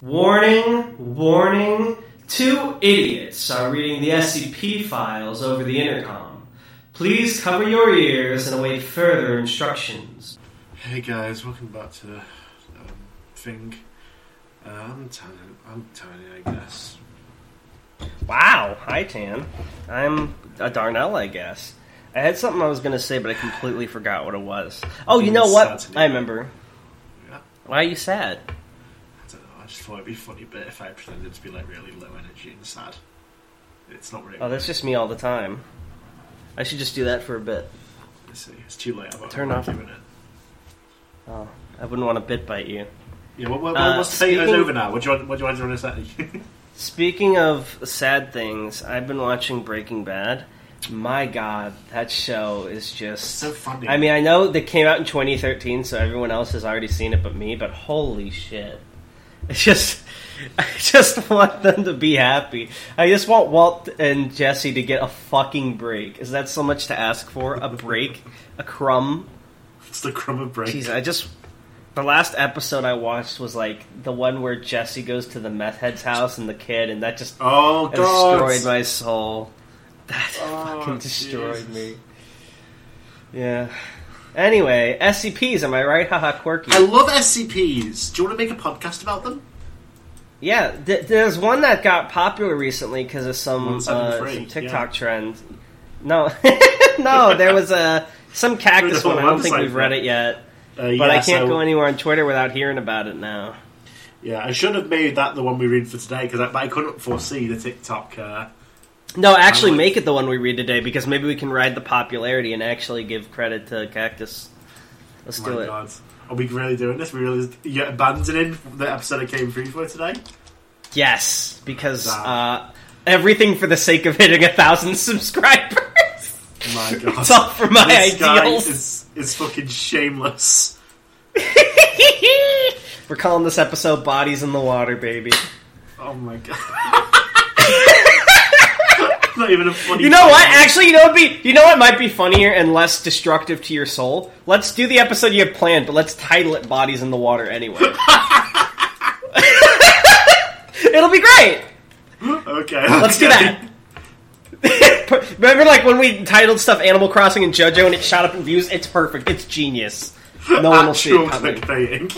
Warning, warning, two idiots are reading the SCP files over the intercom. Please cover your ears and await further instructions. Hey guys, welcome back to um, Thing. Uh, I'm Tiny, I'm Tiny, I guess. Wow, hi Tan. I'm a Darnell, I guess. I had something I was going to say, but I completely forgot what it was. Oh, you know what? Sad to I remember. Yeah, Why are you sad? I don't know, I just thought it'd be funny bit if I pretended to be like really low energy and sad. It's not really. Oh, that's just me all the time. I should just do that for a bit. Let's see, it's too late. I'm Turn off- doing it. Oh, I wouldn't want to bit bite you. Yeah, what, what, Uh, what's the speaking- over now? What do you want? What do you want to say? Speaking of sad things, I've been watching Breaking Bad. My God, that show is just so funny. I mean, I know they came out in 2013, so everyone else has already seen it but me, but holy shit. It's just, I just want them to be happy. I just want Walt and Jesse to get a fucking break. Is that so much to ask for? A break? A crumb? it's the crumb of break. Jeez, I just. The last episode I watched was like the one where Jesse goes to the meth head's house and the kid, and that just oh god! destroyed my soul. That Oh, fucking destroyed me. Yeah. Anyway, SCPs, am I right? Haha, quirky. I love SCPs. Do you want to make a podcast about them? yeah, th- there's one that got popular recently because of some, uh, some TikTok yeah. trend. No, no, there was a some cactus one. I don't think we've read it. yet, Uh, but I can't so- go anywhere on Twitter without hearing about it now. Yeah, I should have made that the one we read for today because I, but I couldn't foresee the TikTok. Uh, No, actually, make it the one we read today because maybe we can ride the popularity and actually give credit to Cactus. Let's my do it. God, are we really doing this? We really you abandoning the episode I came through for today? Yes, because uh, everything for the sake of hitting a thousand subscribers. My God, it's all for my this guy is is fucking shameless. We're calling this episode "Bodies in the Water," baby. Oh my God. Not even a funny. You know what? Actually, you know what be you know what might be funnier and less destructive to your soul. Let's do the episode you have planned, but let's title it "Bodies in the Water" anyway. It'll be great. Okay, Let's do that. Remember, like when we titled stuff "Animal Crossing" and JoJo, and it shot up in views. It's perfect. It's genius. No one will see it coming.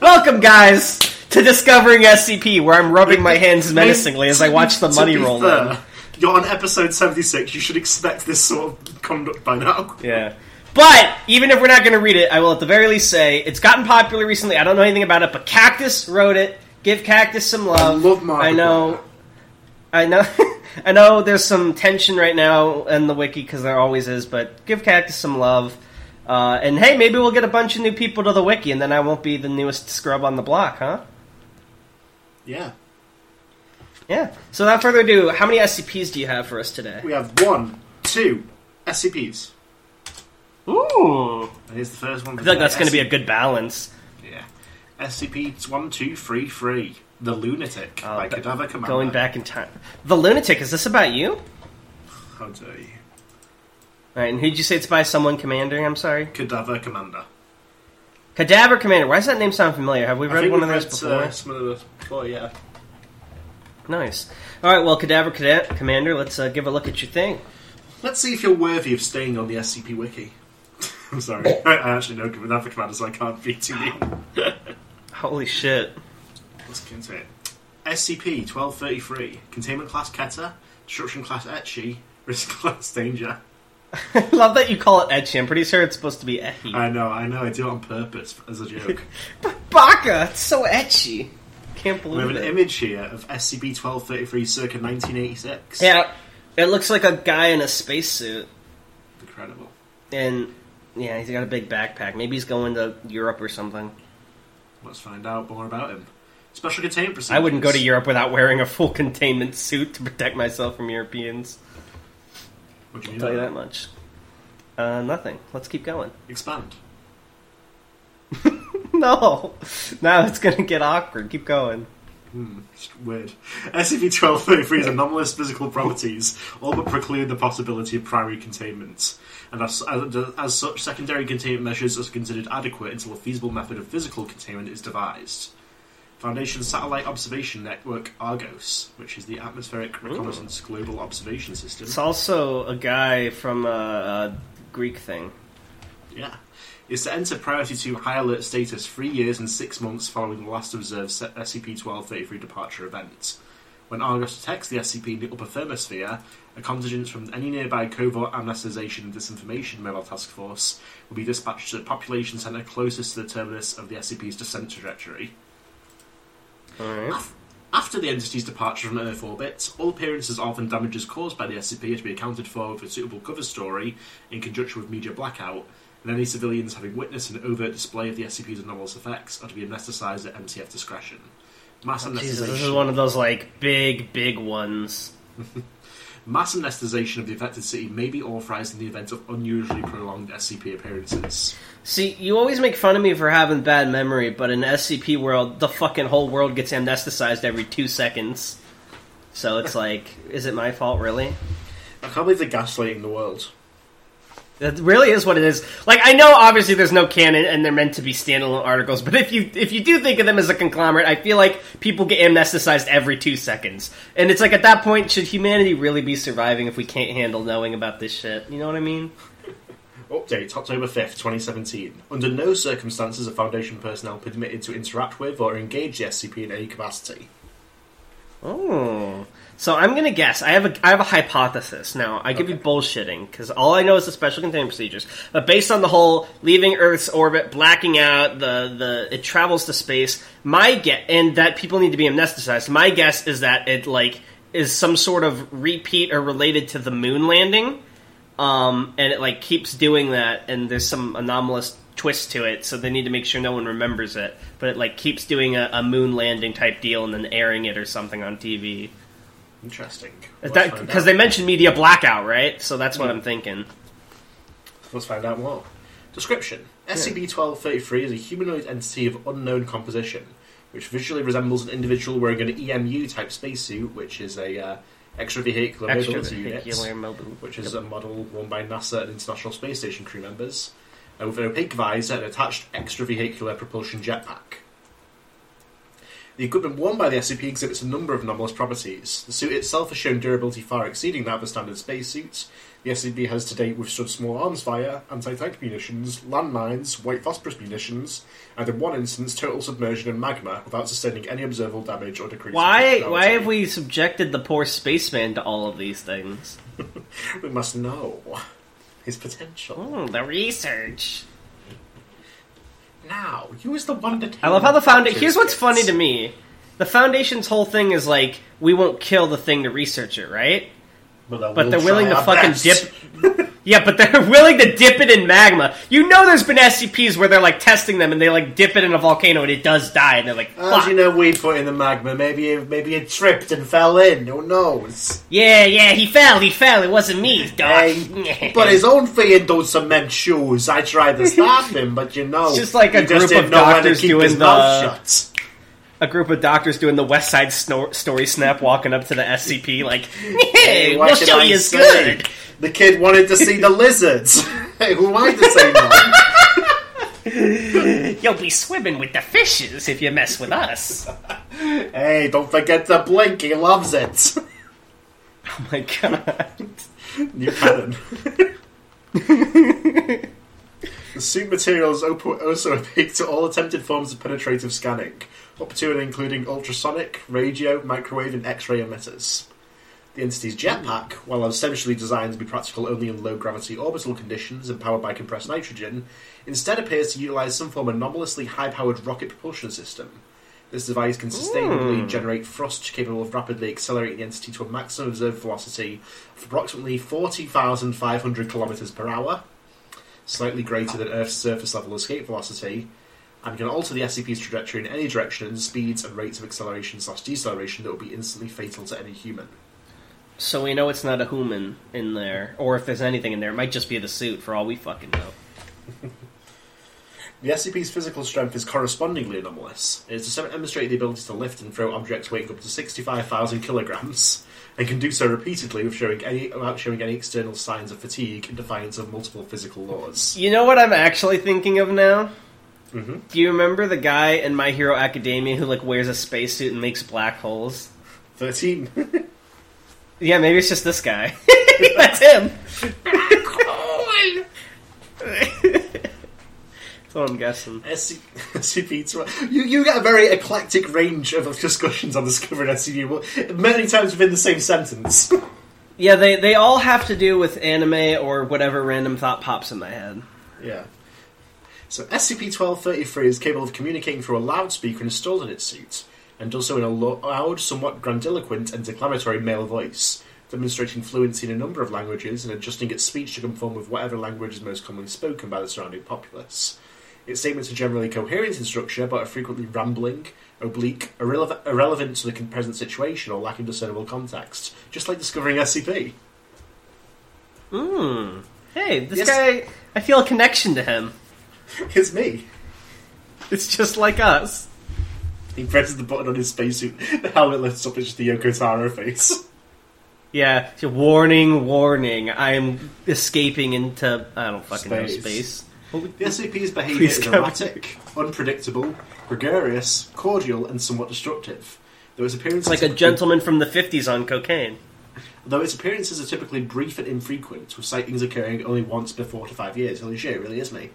Welcome, guys, to Discovering SCP, where I'm rubbing my hands menacingly as I watch the money roll fair, in. You're on episode 76. You should expect this sort of conduct by now. Yeah. But even if we're not going to read it, I will at the very least say it's gotten popular recently. I don't know anything about it, but Cactus wrote it. Give Cactus some love. I love Mark I know. I know. I know. There's some tension right now in the wiki because there always is. But give Cactus some love. Uh, and hey, maybe we'll get a bunch of new people to the wiki, and then I won't be the newest scrub on the block, huh? Yeah. Yeah. So without further ado, how many SCPs do you have for us today? We have one, two SCPs. Ooh. And here's the first one. I feel like that's going to be a good balance. Yeah. SCP 1233. The Lunatic Uh, by ba- Cadaver Commander. Going back in time. The Lunatic, is this about you? How dare you? Alright, and who'd you say it's by someone, Commander? I'm sorry. Cadaver Commander. Cadaver Commander. Why does that name sound familiar? Have we read one of those before? Uh, some of those before, yeah. Nice. Alright, well, Cadaver Cadet Commander, let's uh, give a look at your thing. Let's see if you're worthy of staying on the SCP Wiki. I'm sorry. I I actually know Cadaver Commander, so I can't be too mean. Holy shit. Let's get into it. SCP 1233. Containment Class Keter. Destruction Class Etchi. Risk Class Danger. I love that you call it Etchy. I'm pretty sure it's supposed to be Ekhi. I know, I know, I do it on purpose as a joke. Baka! It's so etchy. Can't we believe have an it. image here of SCP 1233 circa 1986. Yeah, it looks like a guy in a spacesuit. Incredible. And, yeah, he's got a big backpack. Maybe he's going to Europe or something. Let's find out more about him. Special containment procedures. I wouldn't go to Europe without wearing a full containment suit to protect myself from Europeans. What do you mean? tell you that much. Uh, nothing. Let's keep going. Expand. no, now it's gonna get awkward. Keep going. Hmm, weird. SCP-1233's anomalous physical properties all but preclude the possibility of primary containment, and as, as, as such, secondary containment measures are considered adequate until a feasible method of physical containment is devised. Foundation Satellite Observation Network Argos, which is the Atmospheric Reconnaissance Global Observation System. It's also a guy from a, a Greek thing. Yeah. Is to enter priority to high alert status three years and six months following the last observed SCP 1233 departure event. When Argos detects the SCP in the upper thermosphere, a contingent from any nearby covert amnestisation and disinformation mobile task force will be dispatched to the population centre closest to the terminus of the SCP's descent trajectory. Alright. After the entity's departure from Earth orbit, all appearances of and damages caused by the SCP are to be accounted for with a suitable cover story in conjunction with media blackout, and any civilians having witnessed an overt display of the SCP's anomalous effects are to be anaesthetised at MTF discretion. Mass oh, Jesus, this is one of those like big, big ones. Mass anaesthetisation of the affected city may be authorised in the event of unusually prolonged SCP appearances. See, you always make fun of me for having bad memory, but in SCP world, the fucking whole world gets anesthetized every two seconds. So it's like, is it my fault, really? I can't believe they're gaslighting the world. That really is what it is. Like I know, obviously, there's no canon, and they're meant to be standalone articles. But if you if you do think of them as a conglomerate, I feel like people get amnesticized every two seconds, and it's like at that point, should humanity really be surviving if we can't handle knowing about this shit? You know what I mean? Update October 5th, 2017. Under no circumstances are Foundation personnel permitted to interact with or engage the SCP in any capacity. Oh, so I'm gonna guess. I have a I have a hypothesis. Now I could be bullshitting because all I know is the special containment procedures. But based on the whole leaving Earth's orbit, blacking out, the the it travels to space. My guess, and that people need to be amnesticized. My guess is that it like is some sort of repeat or related to the moon landing, um, and it like keeps doing that. And there's some anomalous twist to it, so they need to make sure no one remembers it. But it like keeps doing a, a moon landing type deal and then airing it or something on TV. Interesting. Is Let's that find because out. they mentioned media blackout, right? So that's what I'm thinking. Let's find out more. Description SCP 1233 is a humanoid entity of unknown composition, which visually resembles an individual wearing an EMU type spacesuit, which is a uh, extravehicular mobility unit, Extravehicular which is a model worn by NASA and International Space Station crew members, with an opaque visor and attached extravehicular propulsion jetpack. The equipment worn by the SCP exhibits a number of anomalous properties. The suit itself has shown durability far exceeding that of a standard spacesuit. The SCP has to date withstood small arms fire, anti-tank munitions, landmines, white phosphorus munitions, and in one instance total submersion in magma without sustaining any observable damage or decrease. Why? Why have we subjected the poor spaceman to all of these things? We must know his potential. Oh, the research. Now, you is the one to I love how the foundation. Here's what's funny to me: the foundation's whole thing is like, we won't kill the thing to research it, right? But, But they're willing to fucking dip. Yeah, but they're willing to dip it in magma. You know, there's been SCPs where they're like testing them and they like dip it in a volcano and it does die, and they're like, "Fuck." you know, we put in the magma. Maybe it, maybe it tripped and fell in. Who knows? Yeah, yeah, he fell, he fell. It wasn't me, Doc. Hey, but his own feet in those cement shoes. I tried to stop him, but you know, It's just like a group of doctors keep doing his the- mouth shut. A group of doctors doing the West Side snor- Story snap, walking up to the SCP like, "Hey, we'll show you good." The kid wanted to see the lizards. hey, who I to say no? You'll be swimming with the fishes if you mess with us. hey, don't forget to blink. He loves it. Oh my god. New canon. the suit material is also opaque to all attempted forms of penetrative scanning, up to and including ultrasonic, radio, microwave, and X-ray emitters. The entity's jetpack, while essentially designed to be practical only in low gravity orbital conditions and powered by compressed nitrogen, instead appears to utilize some form of anomalously high powered rocket propulsion system. This device can sustainably Hmm. generate thrust capable of rapidly accelerating the entity to a maximum observed velocity of approximately 40,500 kilometers per hour, slightly greater than Earth's surface level escape velocity, and can alter the SCP's trajectory in any direction, and speeds, and rates of acceleration slash deceleration that will be instantly fatal to any human. So we know it's not a human in there, or if there's anything in there, it might just be the suit for all we fucking know. The SCP's physical strength is correspondingly anomalous. It has demonstrated the ability to lift and throw objects weighing up to 65,000 kilograms, and can do so repeatedly showing any, without showing any external signs of fatigue in defiance of multiple physical laws. You know what I'm actually thinking of now? Hmm Do you remember the guy in My Hero Academia who like wears a spacesuit and makes black holes? 13. Yeah, maybe it's just this guy. That's him. That's what I'm guessing. SCP. You, you get a very eclectic range of discussions on Discovering SCP, well, many times within the same sentence. Yeah, they they all have to do with anime or whatever random thought pops in my head. Yeah. So SCP-1233 is capable of communicating through a loudspeaker installed in its suit, and does so in a loud, somewhat grandiloquent and declamatory male voice, demonstrating fluency in a number of languages and adjusting its speech to conform with whatever language is most commonly spoken by the surrounding populace. Its statements are generally coherent in structure, but are frequently rambling, oblique, irrelevant, irrelevant to the present situation, or lacking discernible context, just like discovering SCP. Hmm. Hey, this Yes. guy. I feel a connection to him. It's me. It's just like us. He presses the button on his spacesuit, the helmet lifts up, it's just the Yoko Taro face. Yeah. Warning, warning. I am escaping into I don't fucking know Space. space. Would- The SCP's behaviour is erratic, unpredictable, gregarious, cordial, and somewhat destructive. Though its appearances It's like a gentleman from the '50s on cocaine. Though its appearances are typically brief and infrequent, with sightings occurring only once per four to five years. Holy shit, it really is me.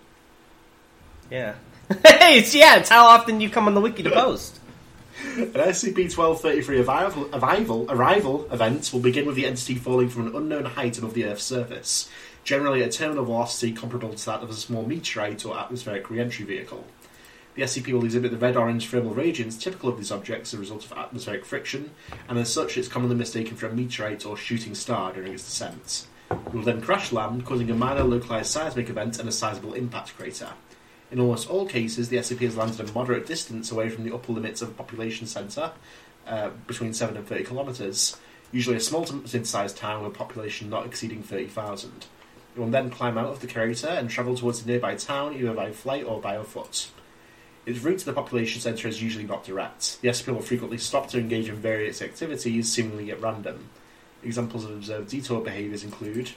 Yeah. it's yeah. It's how often you come on the wiki to post. An SCP-1233 arrival, arrival, arrival event will begin with the entity falling from an unknown height above the Earth's surface, generally at a terminal velocity comparable to that of a small meteorite or atmospheric re-entry vehicle. The SCP will exhibit the red-orange thermal radiance typical of these objects as a result of atmospheric friction, and as such it's commonly mistaken for a meteorite or shooting star during its descent. It will then crash land, causing a minor localized seismic event and a sizable impact crater. In almost all cases, the SCP has landed a moderate distance away from the upper limits of a population centre, uh, between 7 and 30 kilometres, usually a small to mid-sized town with a population not exceeding 30,000. It will then climb out of the crater and travel towards a nearby town either by flight or by foot. Its route to the population centre is usually not direct. The SCP will frequently stop to engage in various activities, seemingly at random. Examples of observed detour behaviours include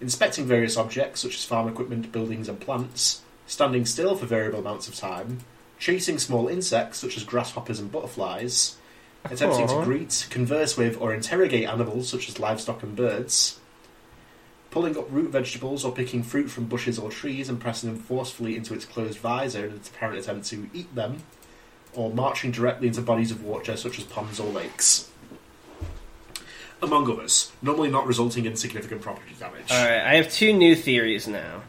inspecting various objects such as farm equipment, buildings, and plants, standing still for variable amounts of time, chasing small insects such as grasshoppers and butterflies, attempting to greet, converse with, or interrogate animals such as livestock and birds, pulling up root vegetables or picking fruit from bushes or trees and pressing them forcefully into its closed visor in its apparent attempt to eat them, or marching directly into bodies of water such as ponds or lakes. Among others, normally not resulting in significant property damage. All right, I have two new theories now.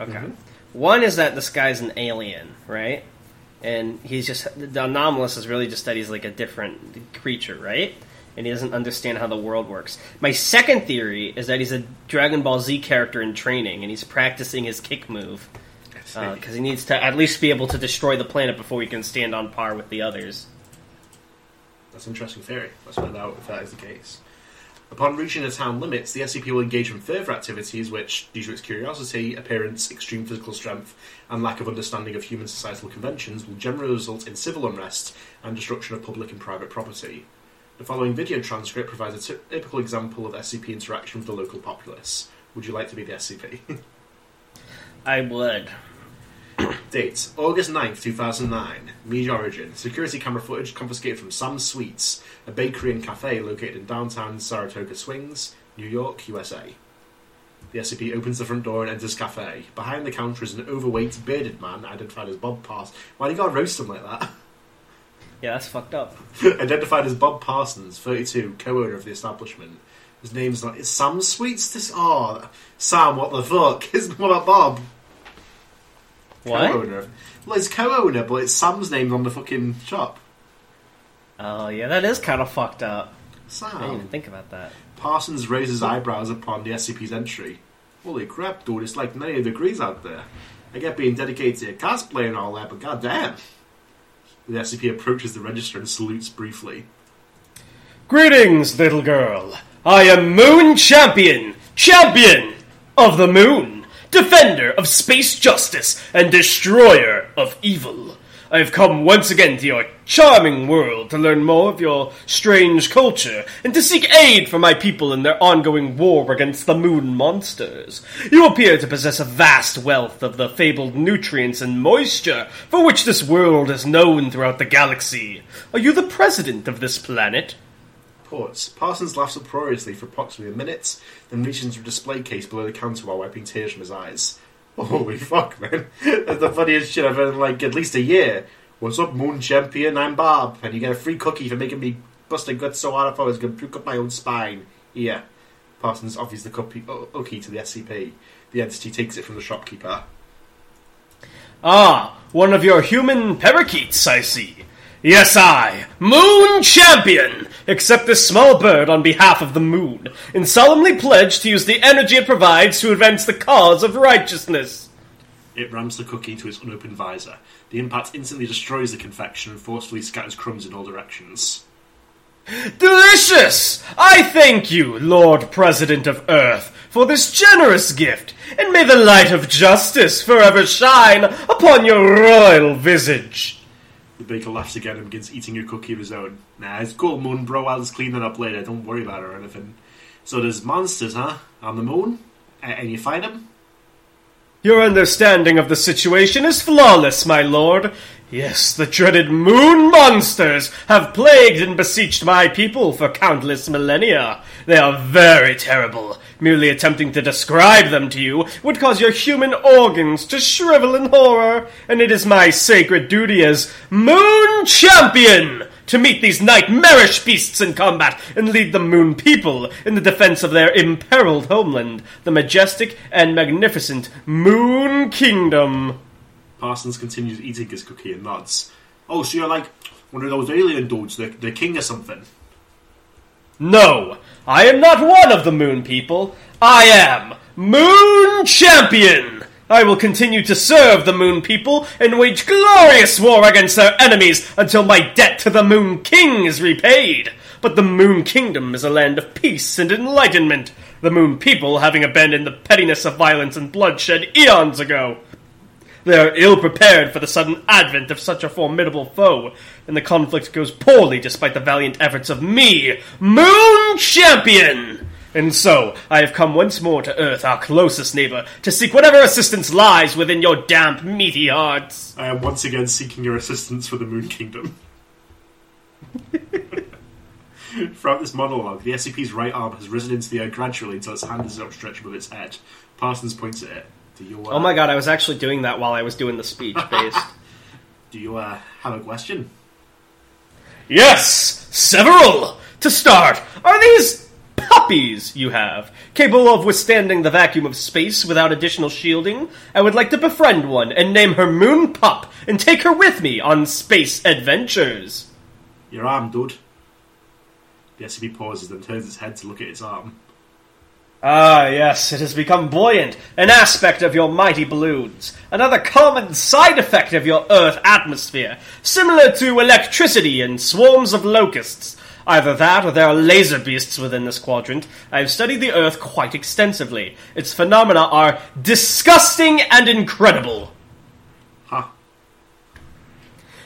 Okay. Mhm. One is that this guy's an alien, right? And he's just the anomalous is really just that he's like a different creature, right? And he doesn't understand how the world works. My second theory is that he's a Dragon Ball Z character in training, and he's practicing his kick move because uh, he needs to at least be able to destroy the planet before he can stand on par with the others. That's an interesting theory. Let's find out if that is the case. Upon reaching the town limits, the SCP will engage in further activities which, due to its curiosity, appearance, extreme physical strength, and lack of understanding of human societal conventions, will generally result in civil unrest and destruction of public and private property. The following video transcript provides a typical example of SCP interaction with the local populace. Would you like to be the SCP? I would. Date August 9th, 2009. Media origin security camera footage confiscated from Sam's Sweets, a bakery and cafe located in downtown Saratoga Springs, New York, USA. The SCP opens the front door and enters cafe. Behind the counter is an overweight, bearded man identified as Bob Parsons. Why do you gotta roast him like that? Yeah, that's fucked up. identified as Bob Parsons, 32, co-owner of the establishment. His name's not. Is Sam Sweets this? Oh, Sam, what the fuck? Is what about Bob? What? Co-owner. Well, it's co-owner, but it's Sam's name on the fucking shop. Oh yeah, that is kind of fucked up. Sam. I didn't even think about that. Parsons raises eyebrows upon the SCP's entry. Holy crap, dude! It's like 90 degrees out there. I get being dedicated to cosplay and all that, but goddamn. The SCP approaches the register and salutes briefly. Greetings, little girl. I am Moon Champion, champion of the moon. Defender of space justice and destroyer of evil. I have come once again to your charming world to learn more of your strange culture and to seek aid for my people in their ongoing war against the moon monsters. You appear to possess a vast wealth of the fabled nutrients and moisture for which this world is known throughout the galaxy. Are you the president of this planet? Parsons laughs uproariously for approximately a minute, then reaches into a display case below the counter while wiping tears from his eyes. Holy fuck, man. That's the funniest shit I've heard in like at least a year. What's up, Moon Champion? I'm Bob, and you get a free cookie for making me bust a gut so hard I I was going to puke up my own spine. Here. Parsons offers the cookie, cookie to the SCP. The entity takes it from the shopkeeper. Ah, one of your human parakeets, I see. Yes, I, Moon Champion, accept this small bird on behalf of the moon, and solemnly pledge to use the energy it provides to advance the cause of righteousness. It rams the cookie into its unopened visor. The impact instantly destroys the confection and forcefully scatters crumbs in all directions. Delicious! I thank you, Lord President of Earth, for this generous gift, and may the light of justice forever shine upon your royal visage. The baker laughs again and begins eating a cookie of his own. Nah, it's cool, Moon Bro. I'll just clean it up later. Don't worry about it or anything. So there's monsters, huh? On the moon? And you fight them? Your understanding of the situation is flawless, my lord. Yes, the dreaded moon monsters have plagued and besieged my people for countless millennia. They are very terrible. Merely attempting to describe them to you would cause your human organs to shrivel in horror, and it is my sacred duty as Moon Champion to meet these nightmarish beasts in combat and lead the Moon people in the defense of their imperiled homeland, the majestic and magnificent Moon Kingdom. Parsons continues eating his cookie and nods. Oh, so you're like one of those alien dudes, the, the king or something? No, I am not one of the Moon people. I am Moon Champion. I will continue to serve the Moon people and wage glorious war against their enemies until my debt to the Moon King is repaid. But the Moon Kingdom is a land of peace and enlightenment, the Moon people having abandoned the pettiness of violence and bloodshed eons ago. They are ill prepared for the sudden advent of such a formidable foe, and the conflict goes poorly despite the valiant efforts of me, Moon Champion! And so, I have come once more to Earth, our closest neighbor, to seek whatever assistance lies within your damp, meaty hearts. I am once again seeking your assistance for the Moon Kingdom. Throughout this monologue, the SCP's right arm has risen into the air gradually until its hand is outstretched above its head. Parsons points at it. Do you, uh, Oh my god, I was actually doing that while I was doing the speech based. Do you uh, have a question? yes! Several! To start, are these puppies you have capable of withstanding the vacuum of space without additional shielding? I would like to befriend one and name her Moon Pup and take her with me on space adventures. Your arm, dude. The SCP pauses, then turns its head to look at its arm. Ah, yes, it has become buoyant, an aspect of your mighty balloons, another common side effect of your Earth atmosphere, similar to electricity and swarms of locusts. Either that or there are laser beasts within this quadrant. I have studied the Earth quite extensively. Its phenomena are disgusting and incredible. Huh.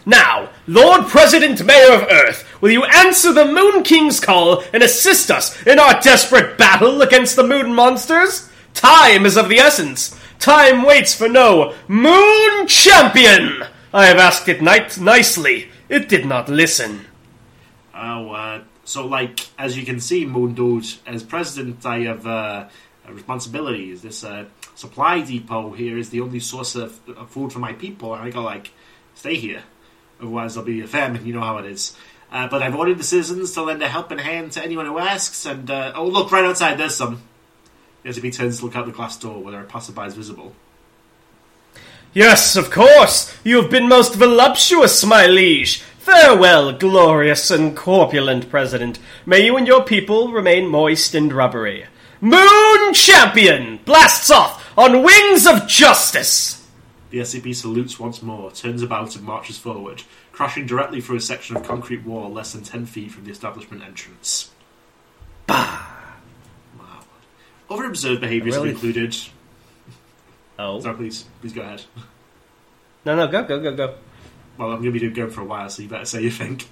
Now, Lord President Mayor of Earth, will you answer the Moon King's call and assist us in our desperate battle against the Moon monsters? Time is of the essence. Time waits for no Moon Champion. I have asked it ni- nicely. It did not listen. Oh, uh, so like as you can see, Moon Dude, as president, I have uh, a responsibility. Is this supply depot here is the only source of, of food for my people, and I gotta like stay here, otherwise there'll be a famine. You know how it is. Uh, but I've ordered the citizens to lend a helping hand to anyone who asks. And uh, oh, look right outside. There's some. As he turns to look out the glass door, where there are is visible. Yes, of course. You have been most voluptuous, my liege. Farewell, glorious and corpulent president. May you and your people remain moist and rubbery. Moon Champion blasts off on wings of justice. The SCP salutes once more, turns about, and marches forward, crashing directly through a section of concrete wall less than ten feet from the establishment entrance. Bah. Wow. Other observed behaviours Really? have included Oh. Sorry, please, please go ahead. No, no, go, go, go, go. Well, I'm going to be going for a while, so you better say you think.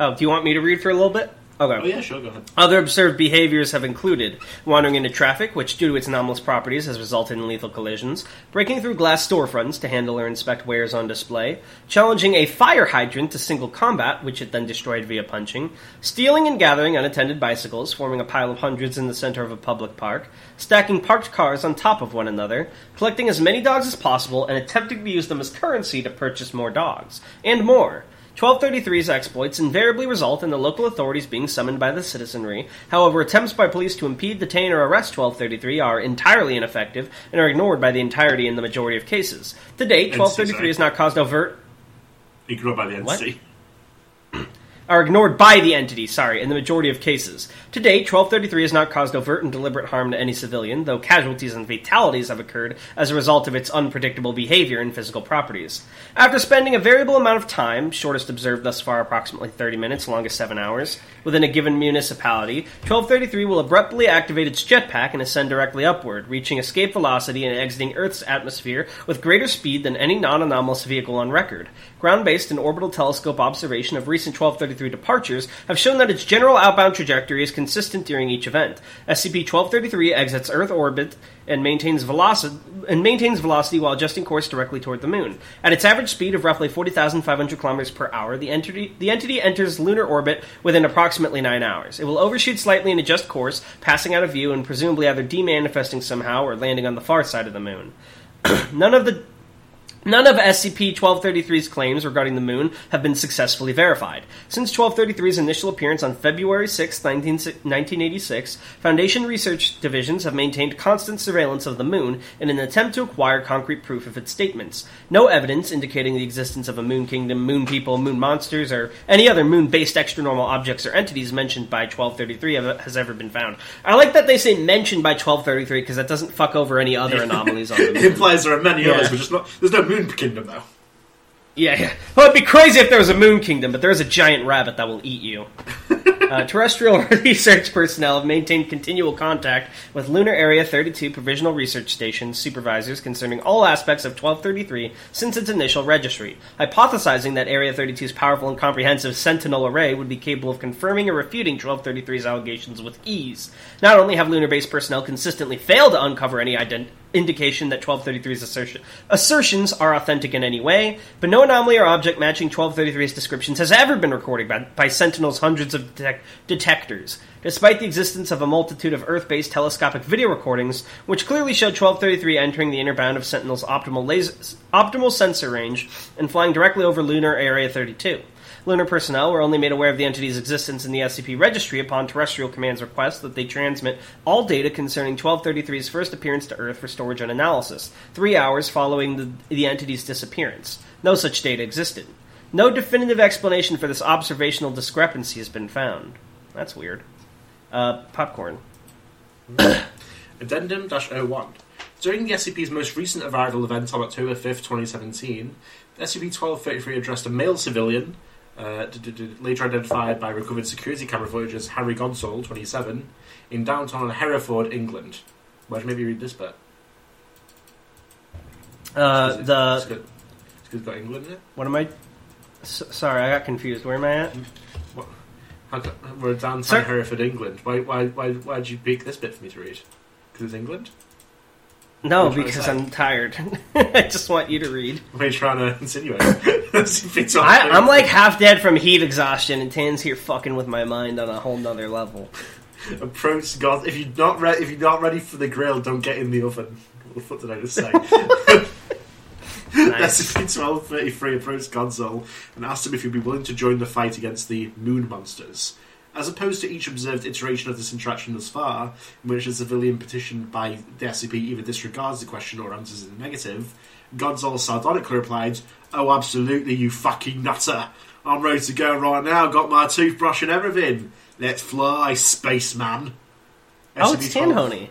Oh, do you want me to read for a little bit? Okay. Oh yeah, sure, go ahead. Other observed behaviors have included wandering into traffic, which, due to its anomalous properties, has resulted in lethal collisions, breaking through glass storefronts to handle or inspect wares on display, challenging a fire hydrant to single combat, which it then destroyed via punching, stealing and gathering unattended bicycles, forming a pile of hundreds in the center of a public park, stacking parked cars on top of one another, collecting as many dogs as possible, and attempting to use them as currency to purchase more dogs, and more. 1233's exploits invariably result in the local authorities being summoned by the citizenry. However, attempts by police to impede, detain, or arrest 1233 are entirely ineffective and are ignored by the entirety in the majority of cases. To date, 1233 has not caused overt Ignored by the What? are ignored by the entity, sorry, in the majority of cases. To date, 1233 has not caused overt and deliberate harm to any civilian, though casualties and fatalities have occurred as a result of its unpredictable behavior and physical properties. After spending a variable amount of time, shortest observed thus far approximately 30 minutes, longest 7 hours, within a given municipality, 1233 will abruptly activate its jetpack and ascend directly upward, reaching escape velocity and exiting Earth's atmosphere with greater speed than any non anomalous vehicle on record. Ground based and orbital telescope observation of recent 1233 departures have shown that its general outbound trajectory is consistent during each event. SCP 1233 exits Earth orbit and maintains velocity and maintains velocity while adjusting course directly toward the moon. At its average speed of roughly 40,500 kilometers per hour, the entity the entity enters lunar orbit within approximately 9 hours. It will overshoot slightly and adjust course, passing out of view and presumably either demanifesting somehow or landing on the far side of the moon. None of the None of SCP-1233's claims regarding the moon have been successfully verified. Since 1233's initial appearance on February 6, 19, 1986, Foundation research divisions have maintained constant surveillance of the moon in an attempt to acquire concrete proof of its statements. No evidence indicating the existence of a moon kingdom, moon people, moon monsters, or any other moon-based extranormal objects or entities mentioned by 1233 has ever been found. I like that they say mentioned by 1233 because that doesn't fuck over any other anomalies on the It moon. implies there are many Yeah. others, but just not. There's no moon kingdom though. Yeah, yeah. Well, it'd be crazy if there was a moon kingdom, but there is a giant rabbit that will eat you. Uh, terrestrial research personnel have maintained continual contact with Lunar Area 32 Provisional Research Station supervisors concerning all aspects of 1233 since its initial registry, hypothesizing that Area 32's powerful and comprehensive Sentinel array would be capable of confirming or refuting 1233's allegations with ease. Not only have lunar based personnel consistently failed to uncover any ident- indication that 1233's assertion- assertions are authentic in any way, but no anomaly or object matching 1233's descriptions has ever been recorded by, by Sentinel's hundreds of detec- detectors, despite the existence of a multitude of Earth based telescopic video recordings, which clearly show 1233 entering the inner bound of Sentinel's optimal, laser- optimal sensor range and flying directly over lunar Area 32. Lunar personnel were only made aware of the entity's existence in the SCP registry upon Terrestrial Command's request that they transmit all data concerning 1233's first appearance to Earth for storage and analysis, three hours following the, the entity's disappearance. No such data existed. No definitive explanation for this observational discrepancy has been found. That's weird. Uh, popcorn. Addendum 01. During the SCP's most recent arrival event on October 5th, 2017, SCP 1233 addressed a male civilian, uh, d- d- d- later identified by recovered security camera footage as Harry Godsall, 27, in downtown Hereford, England. Why don't you maybe read this bit? Uh, It's- the It's got, it's got England in it. what am I? S- sorry, I got confused. Where am I at? How co- We're downtown Sir? Hereford, England. Why, why, why, why did you pick this bit for me to read? Because it's England? No, What are you because? I'm tired. I just want you to read. What are you trying to insinuate? I, I'm like half dead from heat exhaustion, and Tan's here fucking with my mind on a whole nother level. Approach God. If you're not ready, if you're not ready for the grill, don't get in the oven. What did I just say? Nice. Thirty three approached Godsall and asked him if he'd be willing to join the fight against the Moon Monsters. As opposed to each observed iteration of this interaction thus far, in which a civilian petitioned by the SCP either disregards the question or answers in the negative, Godsall sardonically replied, Oh, absolutely, you fucking nutter! I'm ready to go right now, got my toothbrush and everything! Let's fly, spaceman! Oh, it's SCP-12 Tanhoney.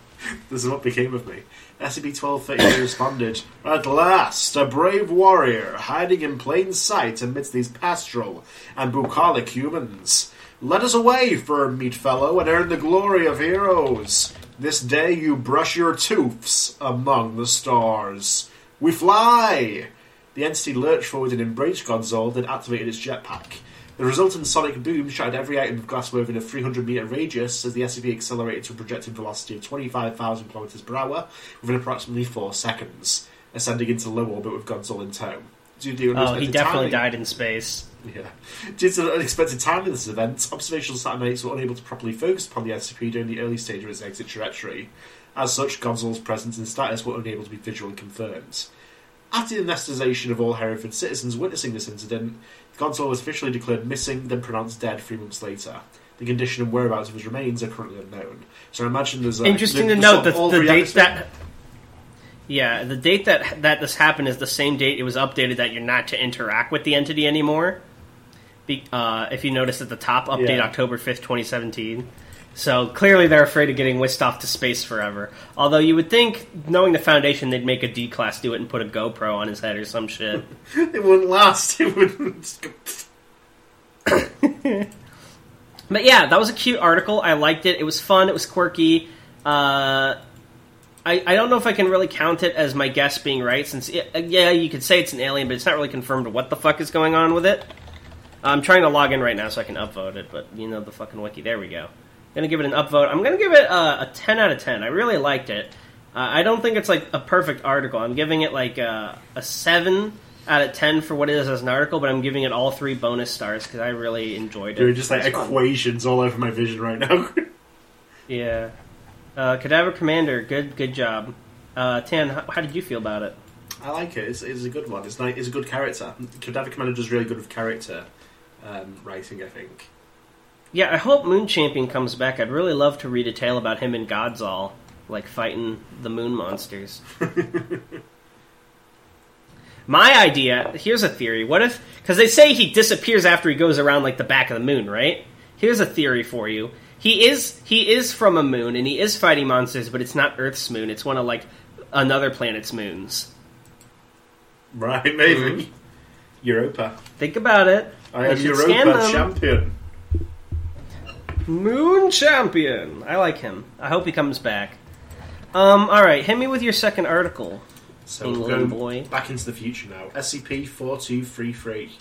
this is what became of me. SCP-1233 responded, At last, a brave warrior, hiding in plain sight amidst these pastoral and bucolic humans. Let us away, firm meat fellow, and earn the glory of heroes. This day you brush your tooths among the stars. We fly! The entity lurched forward and embraced Gonzol, then activated its jetpack. The resultant sonic boom shattered every item of glass within a 300 metre radius as the SCP accelerated to a projected velocity of 25,000 km per hour within approximately 4 seconds, ascending into low orbit with Gonzol in tow. Due to the Oh, he definitely timing- died in space. yeah. Due to the unexpected timing of this event, observational satellites were unable to properly focus upon the SCP during the early stage of its exit trajectory. As such, Gonzal's presence and status were unable to be visually confirmed. After the anesthetization of all Hereford citizens witnessing this incident, Gonzal was officially declared missing, then pronounced dead three months later. The condition and whereabouts of his remains are currently unknown. So I imagine there's like, Interesting the- to the note that the date that. Yeah, the date that that this happened is the same date it was updated that you're not to interact with the entity anymore. Be, uh, if you notice at the top, update Yeah. October 5th, 2017. So clearly they're afraid of getting whisked off to space forever. Although you would think, knowing the Foundation, they'd make a D class do it and put a GoPro on his head or some shit. it wouldn't last. It wouldn't. But yeah, that was a cute article. I liked it. It was fun. It was quirky. Uh, I, I don't know if I can really count it as my guess being right, since it, uh, yeah, you could say it's an alien, but it's not really confirmed what the fuck is going on with it. I'm trying to log in right now so I can upvote it, but you know the fucking wiki. There we go. Gonna give it an upvote. I'm gonna give it uh, a 10 out of 10. I really liked it. Uh, I don't think it's like a perfect article. I'm giving it like uh, a seven out of 10 for what it is as an article, but I'm giving it all three bonus stars because I really enjoyed it. There are just like equations all over my vision right now. Yeah. Uh, Cadaver Commander, good good job. Uh, Tan, how, how did you feel about it? I like it. It's, it's a good one. It's like it's a good character. Cadaver Commander does really good with character um, writing. I think. Yeah, I hope Moon Champion comes back. I'd really love to read a tale about him and Godsall, like fighting the moon monsters. My idea here's a theory. What if, because they say he disappears after he goes around like the back of the moon, right? Here's a theory for you. He is he is from a moon and he is fighting monsters, but it's not Earth's moon. It's one of like another planet's moons. Right, maybe. Mm-hmm. Europa. Think about it. I They am Europa champion. Moon Champion. I like him. I hope he comes back. Um, all right, hit me with your second article. So we're going boy. back into the future now. SCP four two three three.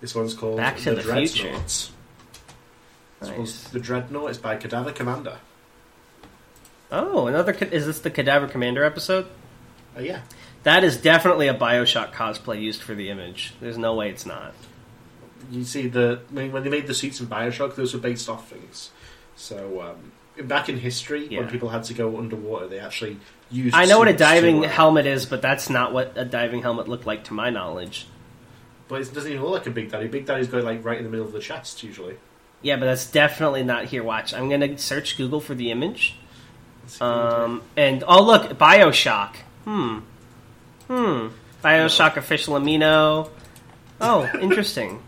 This one's called Back to the Dreadnought. future. This Nice. one's the Dreadnought. is by Cadaver Commander. Oh, another. Is this the Cadaver Commander episode? Oh yeah. That is definitely a Bioshock cosplay used for the image. There's no way it's not. You see the when when they made the suits in Bioshock, those were based off things. So um, back in history, Yeah. when people had to go underwater, they actually used. I know what a suits to, diving uh, helmet is, but that's not what a diving helmet looked like to my knowledge. But it doesn't even look like a Big Daddy. Big Daddy's going like right in the middle of the chest usually. Yeah, but that's definitely not here. Watch. I'm gonna search Google for the image. Let's see what we Um, and oh look, Bioshock. Hmm. Hmm. Bioshock official amino. Oh, interesting.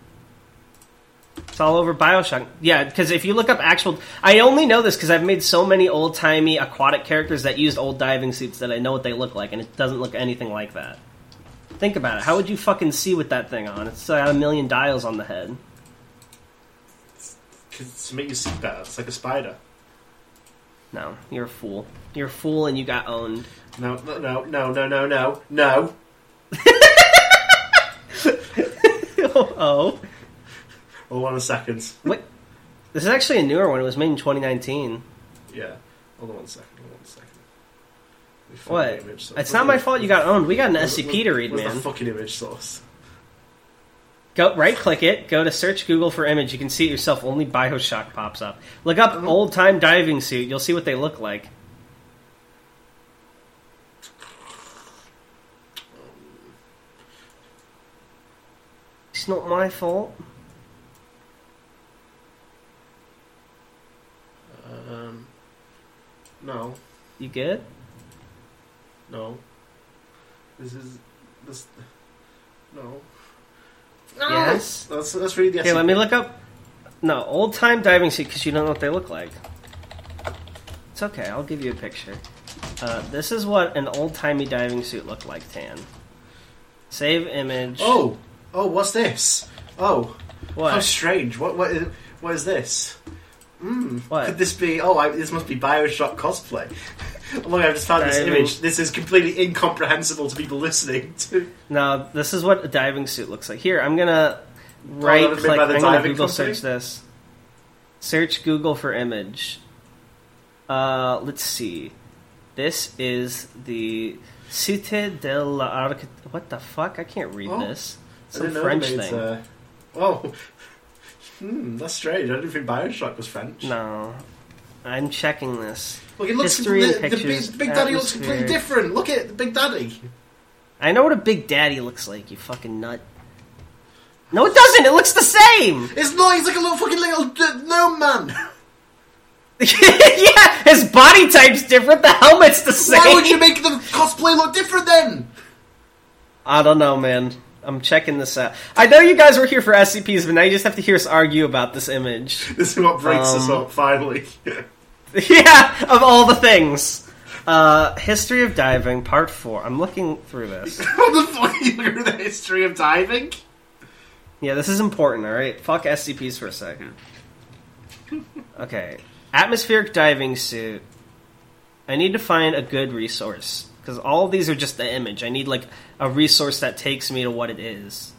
It's all over Bioshock. Yeah, because if you look up actual, I only know this because I've made so many old timey aquatic characters that used old diving suits that I know what they look like, and it doesn't look anything like that. Think about it. How would you fucking see with that thing on? It's got a million dials on the head. to make you see better, it's like a spider. No, you're a fool. You're a fool, and you got owned. No, no, no, no, no, no, no, no. oh. Hold on a second. Wait, this is actually a newer one. It was made in 2019. Yeah. Hold on one second. Hold on one second. What? the image source. It's not my fault you got owned. We got an SCP to read, where's man. the fucking image source? Go right click it, go to search Google for image. You can see it yourself. Only Bioshock pops up. Look up Uh-huh. old time diving suit. You'll see what they look like. It's not my fault. Um, no, You good? no. This is this. No. Yes. Let's let's read the. Okay, let me look up. No, old time diving suit because you don't know what they look like. It's okay. I'll give you a picture. Uh, this is what an old timey diving suit looked like, Tan. Save image. Oh, oh, what's this? Oh, what? how strange. What what is what is this? What? Could this be? Oh, I, this must be Bioshock cosplay. Look, I've just found this image. This is completely incomprehensible to people listening to. Now, this is what a diving suit looks like. Here, I'm gonna right that click. I'm gonna Google company? search this. Search Google for image. Uh, let's see. This is the Cité de la Arc. What the fuck? I can't read Oh, this. Some French thing. uh, oh, hmm, that's strange. I didn't think Bioshock was French. No, I'm checking this. Look, it looks History the, and the big, pictures, the Big Daddy looks completely different. Look at the Big Daddy. I know what a Big Daddy looks like. You fucking nut. No, it doesn't. It looks the same. It's not. He's like a little fucking little d- gnome man. yeah, his body type's different. The helmet's the same. Why would you make the cosplay look different then? I don't know, man. I'm checking this out. I know you guys were here for SCPs, but now you just have to hear us argue about this image. This is what breaks us Um, up. Finally. yeah, of all the things. Uh, History of Diving, Part 4. I'm looking through this. what the fuck are you looking the history of diving? Yeah, this is important, alright? Fuck SCPs for a second. Okay. Atmospheric diving suit. I need to find a good resource. Because all these are just the image. I need, like, a resource that takes me to what it is.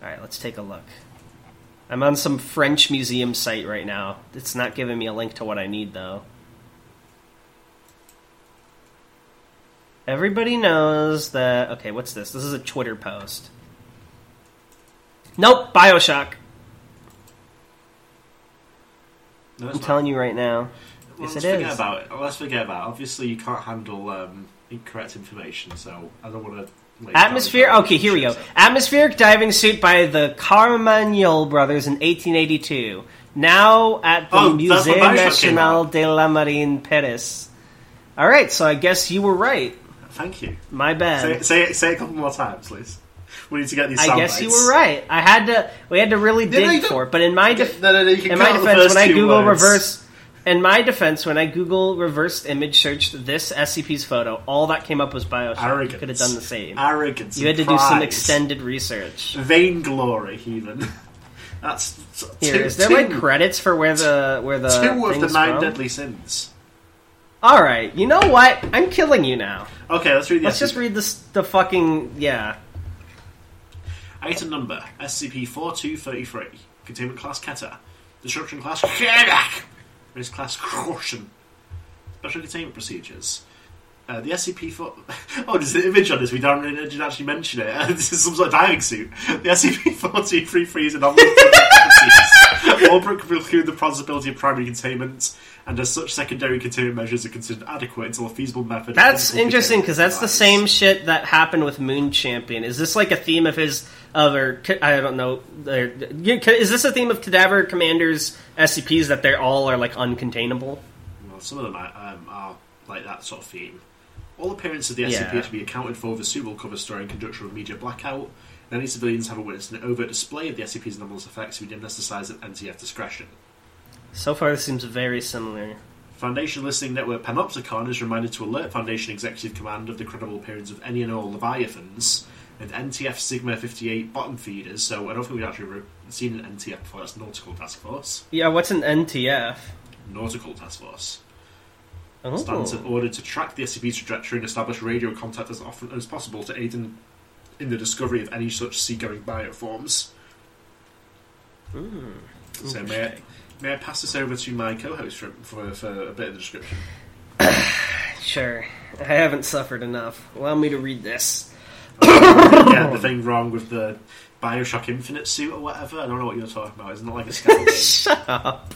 Alright, let's take a look. I'm on some French museum site right now. It's not giving me a link to what I need, though. Everybody knows that. Okay, what's this? This is a Twitter post. Nope, Bioshock. No, I'm telling you right now. Well, yes, let's it forget is. about it. Let's forget about it. Obviously, you can't handle um, incorrect information, so I don't want to. Atmosphere. Okay, here we go. Atmospheric diving suit by the Carmagnolle brothers in 1882. Now at the Oh, Musée National de la Marine, Paris. All right, so I guess you were right. Thank you. My bad. Say, say, it, say it a couple more times, please. We need to get these. I sound guess you were right. I had to. We had to really No, no, dig for it. But in my def- No, no, no, you can in my defense, when I Google words. reverse, in my defense, when I Google reversed image searched this SCP's photo, all that came up was Bioshock. Arrogance. You could have done the same. Arrogance. You had to do some extended research. vainglory, even. That's Here, two, is there two, like credits for where the where the two of the nine from? deadly sins. All right, you know what? I'm killing you now. Okay, let's read the Let's SCP. just read this. The fucking yeah. Item number SCP-4233. Containment class Keter. Destruction class Shedak. Risk class Caution. Special containment procedures. Uh, the SCP for oh, there's an image on this. We don't really, didn't actually mention it. this is some sort of diving suit. The SCP fourteen three three is an anomaly. All preclude the possibility of primary containment, and as such, secondary containment measures are considered adequate until a feasible method. That's interesting because that's the same shit that happened with Moon Champion. Is this like a theme of his other? I don't know. Is this a theme of Cadaver Commander's SCPs that they all are like uncontainable? Well, some of them are, um, are like that sort of theme. All appearances of the SCP Yeah. are to be accounted for with a suitable cover story in conjunction with media blackout. Any civilians have witnessed an overt display of the SCP's anomalous effects we deem exercise at NTF discretion. So far, this seems very similar. Foundation listening network Panopticon is reminded to alert Foundation Executive Command of the credible appearance of any and all Leviathans and NTF Sigma 58 bottom feeders. So I don't think we've actually seen an NTF before. That's Nautical Task Force. Yeah, what's an NTF? Nautical Task Force. Oh. stands in order to track the SCP's trajectory and establish radio contact as often as possible to aid in, in the discovery of any such seagoing bioforms. Hmm. So may I, may I pass this over to my co-host for, for, for a bit of the description? Sure. I haven't suffered enough. Allow me to read this. Get the thing wrong with the Bioshock Infinite suit or whatever. I don't know what you're talking about. Isn't it like a scam? Shut up.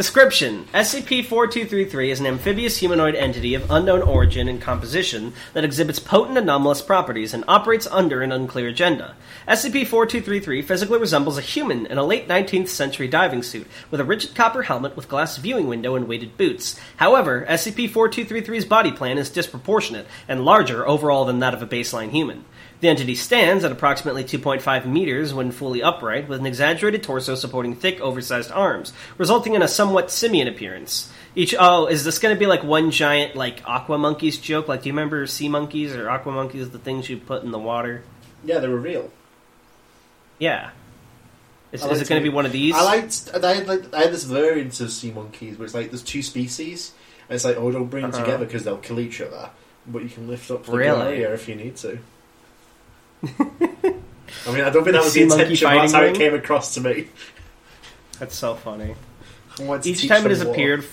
Description SCP 4233 is an amphibious humanoid entity of unknown origin and composition that exhibits potent anomalous properties and operates under an unclear agenda. SCP 4233 physically resembles a human in a late 19th century diving suit, with a rigid copper helmet with glass viewing window and weighted boots. However, SCP 4233's body plan is disproportionate and larger overall than that of a baseline human. The entity stands at approximately 2.5 meters when fully upright, with an exaggerated torso supporting thick, oversized arms, resulting in a somewhat simian appearance. Each oh, is this going to be like one giant like aqua monkeys joke? Like, do you remember sea monkeys or aqua monkeys, the things you put in the water? yeah, they were real. Yeah. Is, is it going to be one of these? I liked. I had like I had this variant of sea monkeys where it's like there's two species, and it's like oh don't bring them Uh-huh. together because they'll kill each other, but you can lift up the Really? area if you need to. I mean, I don't think that was Sea the monkey intention. but That's how it ring? came across to me. That's so funny. I wanted to Each teach time it them has war. appeared,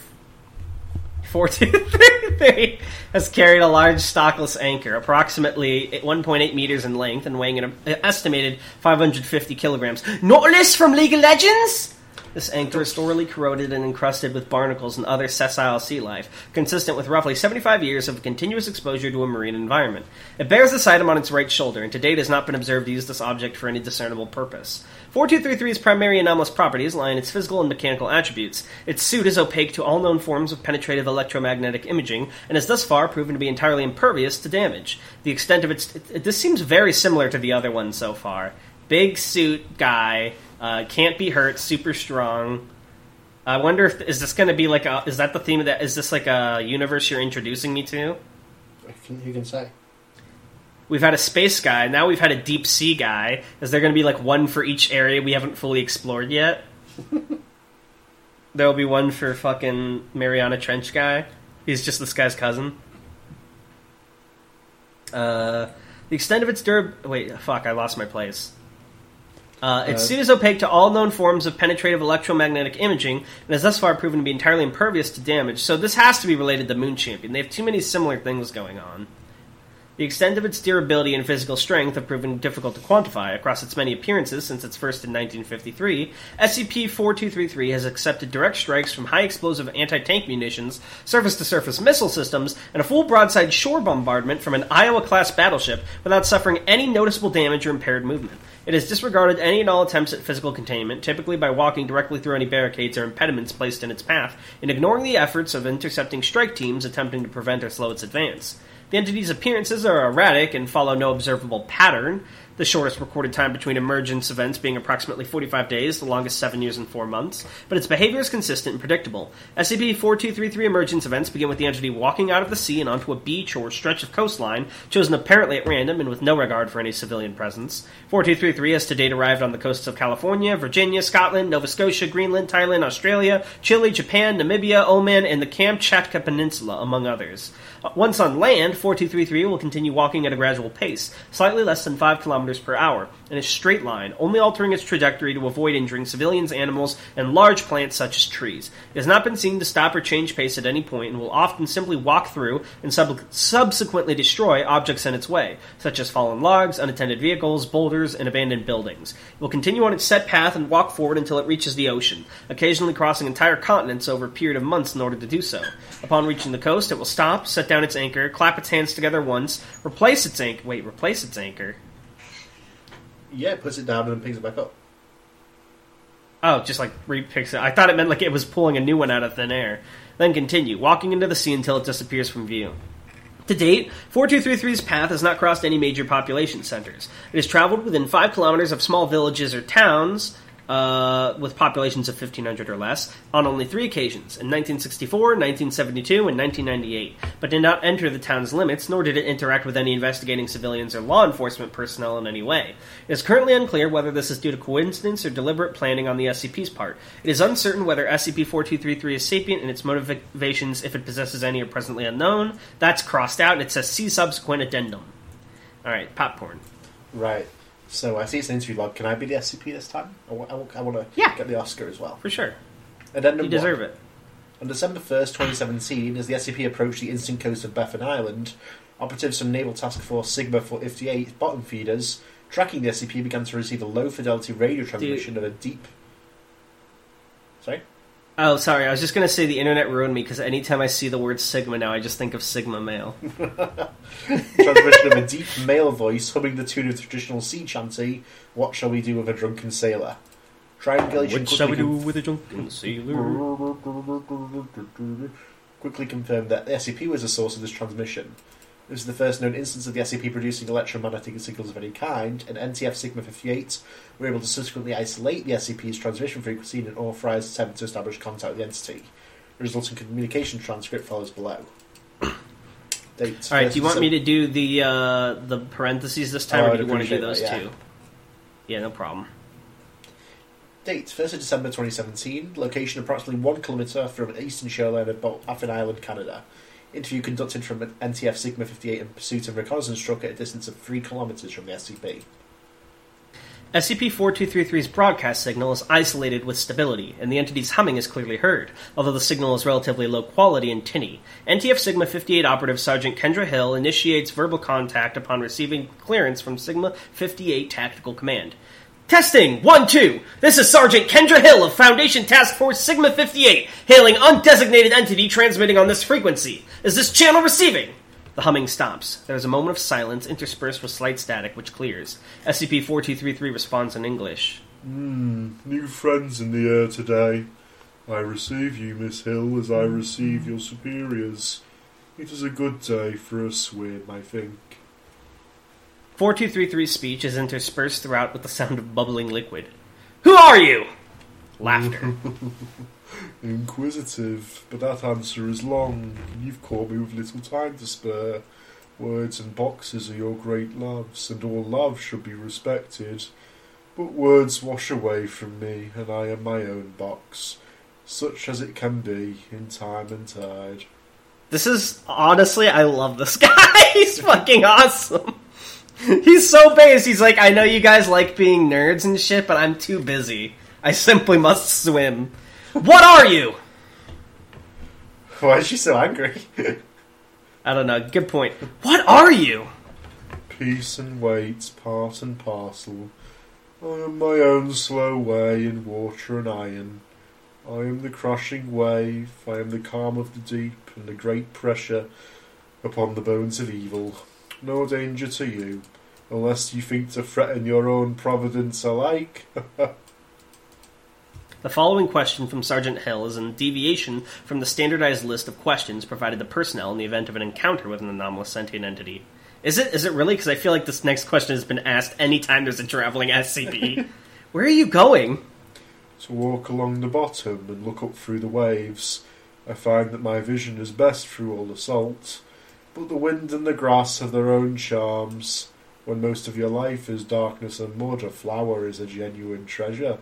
four two three three has carried a large stockless anchor, approximately 1.8 meters in length and weighing an uh, estimated 550 kilograms. Nautilus from League of Legends. This anchor is thoroughly corroded and encrusted with barnacles and other sessile sea life, consistent with roughly 75 years of continuous exposure to a marine environment. It bears this item on its right shoulder, and to date has not been observed to use this object for any discernible purpose. 4233's primary anomalous properties lie in its physical and mechanical attributes. Its suit is opaque to all known forms of penetrative electromagnetic imaging, and has thus far proven to be entirely impervious to damage. The extent of its. It, it- this seems very similar to the other one so far. Big suit guy, uh, can't be hurt, super strong. I wonder if is this going to be like a is that the theme of that is this like a universe you're introducing me to? Who can, who can say? We've had a space guy, now we've had a deep sea guy. Is there going to be like one for each area we haven't fully explored yet? There'll be one for fucking Mariana Trench guy. He's just this guy's cousin. Uh, the extent of its durab Wait, fuck! I lost my place. Uh, its Uh, suit is opaque to all known forms of penetrative electromagnetic imaging, and has thus far proven to be entirely impervious to damage. So this has to be related to Moon Champion. They have too many similar things going on. The extent of its durability and physical strength have proven difficult to quantify. Across its many appearances since its first in 1953, SCP-4233 has accepted direct strikes from high explosive anti-tank munitions, surface-to-surface missile systems, and a full broadside shore bombardment from an Iowa-class battleship without suffering any noticeable damage or impaired movement. It has disregarded any and all attempts at physical containment, typically by walking directly through any barricades or impediments placed in its path, and ignoring the efforts of intercepting strike teams attempting to prevent or slow its advance. The entity's appearances are erratic and follow no observable pattern. The shortest recorded time between emergence events being approximately 45 days, the longest 7 years and 4 months, but its behavior is consistent and predictable. SCP 4233 emergence events begin with the entity walking out of the sea and onto a beach or stretch of coastline, chosen apparently at random and with no regard for any civilian presence. 4233 has to date arrived on the coasts of California, Virginia, Scotland, Nova Scotia, Greenland, Thailand, Australia, Chile, Japan, Namibia, Oman, and the Kamchatka Peninsula, among others. Uh, Once on land, 4233 will continue walking at a gradual pace, slightly less than 5 kilometers per hour, in a straight line, only altering its trajectory to avoid injuring civilians, animals, and large plants such as trees. It has not been seen to stop or change pace at any point and will often simply walk through and sub- subsequently destroy objects in its way, such as fallen logs, unattended vehicles, boulders, and abandoned buildings. It will continue on its set path and walk forward until it reaches the ocean, occasionally crossing entire continents over a period of months in order to do so. Upon reaching the coast, it will stop, set down its anchor, clap its hands together once, replace its anchor. Wait, replace its anchor. Yeah, puts it down and then picks it back up. Oh, just like repicks it. I thought it meant like it was pulling a new one out of thin air. Then continue, walking into the sea until it disappears from view. To date, 4233's path has not crossed any major population centers. It has traveled within 5 kilometers of small villages or towns uh, with populations of 1,500 or less on only three occasions in 1964, 1972, and 1998, but did not enter the town's limits, nor did it interact with any investigating civilians or law enforcement personnel in any way. It is currently unclear whether this is due to coincidence or deliberate planning on the SCP's part. It is uncertain whether SCP 4233 is sapient and its motivations, if it possesses any, are presently unknown. That's crossed out, and it says see subsequent addendum. Alright, popcorn. Right. So I see it's an interview log. Can I be the SCP this time? I want, to Yeah. get the Oscar as well. For sure. Addendum You deserve one. it. On December 1st, 2017, as the SCP approached the eastern coast of Baffin Island, operatives from Naval Task Force Sigma 58 bottom feeders tracking the SCP began to receive a low fidelity radio transmission of a deep. Sorry? Oh, sorry. I was just going to say the internet ruined me because anytime I see the word Sigma now, I just think of Sigma male. transmission of a deep male voice humming the tune of the traditional sea chanty, What Shall We Do with a Drunken Sailor? Triangulation What shall we quickly do with a drunken sailor? quickly confirmed that the SCP was the source of this transmission. This is the first known instance of the SCP producing electromagnetic signals of any kind, and NTF Sigma 58 were able to subsequently isolate the SCP's transmission frequency in an authorized attempt to establish contact with the entity. The resulting communication transcript follows below. Date. All right. Do you want me to do the uh, the parentheses this time, Oh, or do you want to do those that, two? Yeah, no problem. Date 1st of December 2017. Location approximately 1 kilometre from eastern shoreline of Baffin Island, Canada. Interview conducted from an NTF Sigma 58 in pursuit of reconnaissance truck at a distance of 3 kilometres from the SCP. SCP-4233's broadcast signal is isolated with stability, and the entity's humming is clearly heard, although the signal is relatively low quality and tinny. NTF Sigma 58 operative Sergeant Kendra Hill initiates verbal contact upon receiving clearance from Sigma 58 Tactical Command. Testing! 1-2! This is Sergeant Kendra Hill of Foundation Task Force Sigma 58, hailing undesignated entity transmitting on this frequency. Is this channel receiving? The humming stops. There is a moment of silence interspersed with slight static, which clears. SCP 4233 responds in English. Hmm, new friends in the air today. I receive you, Miss Hill, as I receive your superiors. It is a good day for a swim, I think. 4233's speech is interspersed throughout with the sound of bubbling liquid. Who are you? Laughter. Inquisitive, but that answer is long, you've caught me with little time to spare. Words and boxes are your great loves, and all love should be respected. But words wash away from me, and I am my own box, such as it can be in time and tide. This is honestly, I love this guy. He's fucking awesome. He's so base. He's like, I know you guys like being nerds and shit, but I'm too busy. I simply must swim. What are you? Why is she so angry? I don't know. Good point. What are you? Peace and weight, part and parcel. I am my own slow way in water and iron. I am the crushing wave, I am the calm of the deep, and the great pressure upon the bones of evil. No danger to you, unless you think to threaten your own providence alike. The following question from Sergeant Hill is a deviation from the standardized list of questions provided to personnel in the event of an encounter with an anomalous sentient entity. Is it? Is it really? Because I feel like this next question has been asked anytime there's a traveling SCP. Where are you going? to walk along the bottom and look up through the waves. I find that my vision is best through all the salt, but the wind and the grass have their own charms. When most of your life is darkness and mud, a flower is a genuine treasure.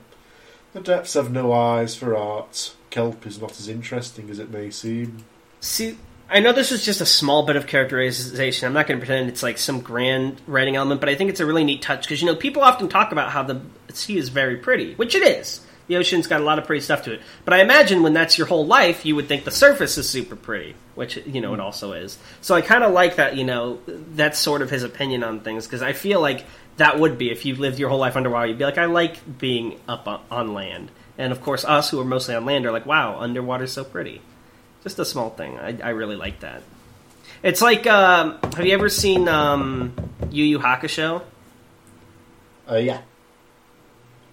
The depths have no eyes for art. Kelp is not as interesting as it may seem. See, I know this is just a small bit of characterization. I'm not going to pretend it's like some grand writing element, but I think it's a really neat touch because you know people often talk about how the sea is very pretty, which it is. The ocean's got a lot of pretty stuff to it. But I imagine when that's your whole life, you would think the surface is super pretty, which you know it also is. So I kind of like that. You know, that's sort of his opinion on things because I feel like that would be if you lived your whole life underwater. You'd be like, I like being up on, on land, and of course, us who are mostly on land are like, wow, underwater's so pretty. Just a small thing. I, I really like that. It's like, um, have you ever seen um, Yu Yu Hakusho? Uh, yeah.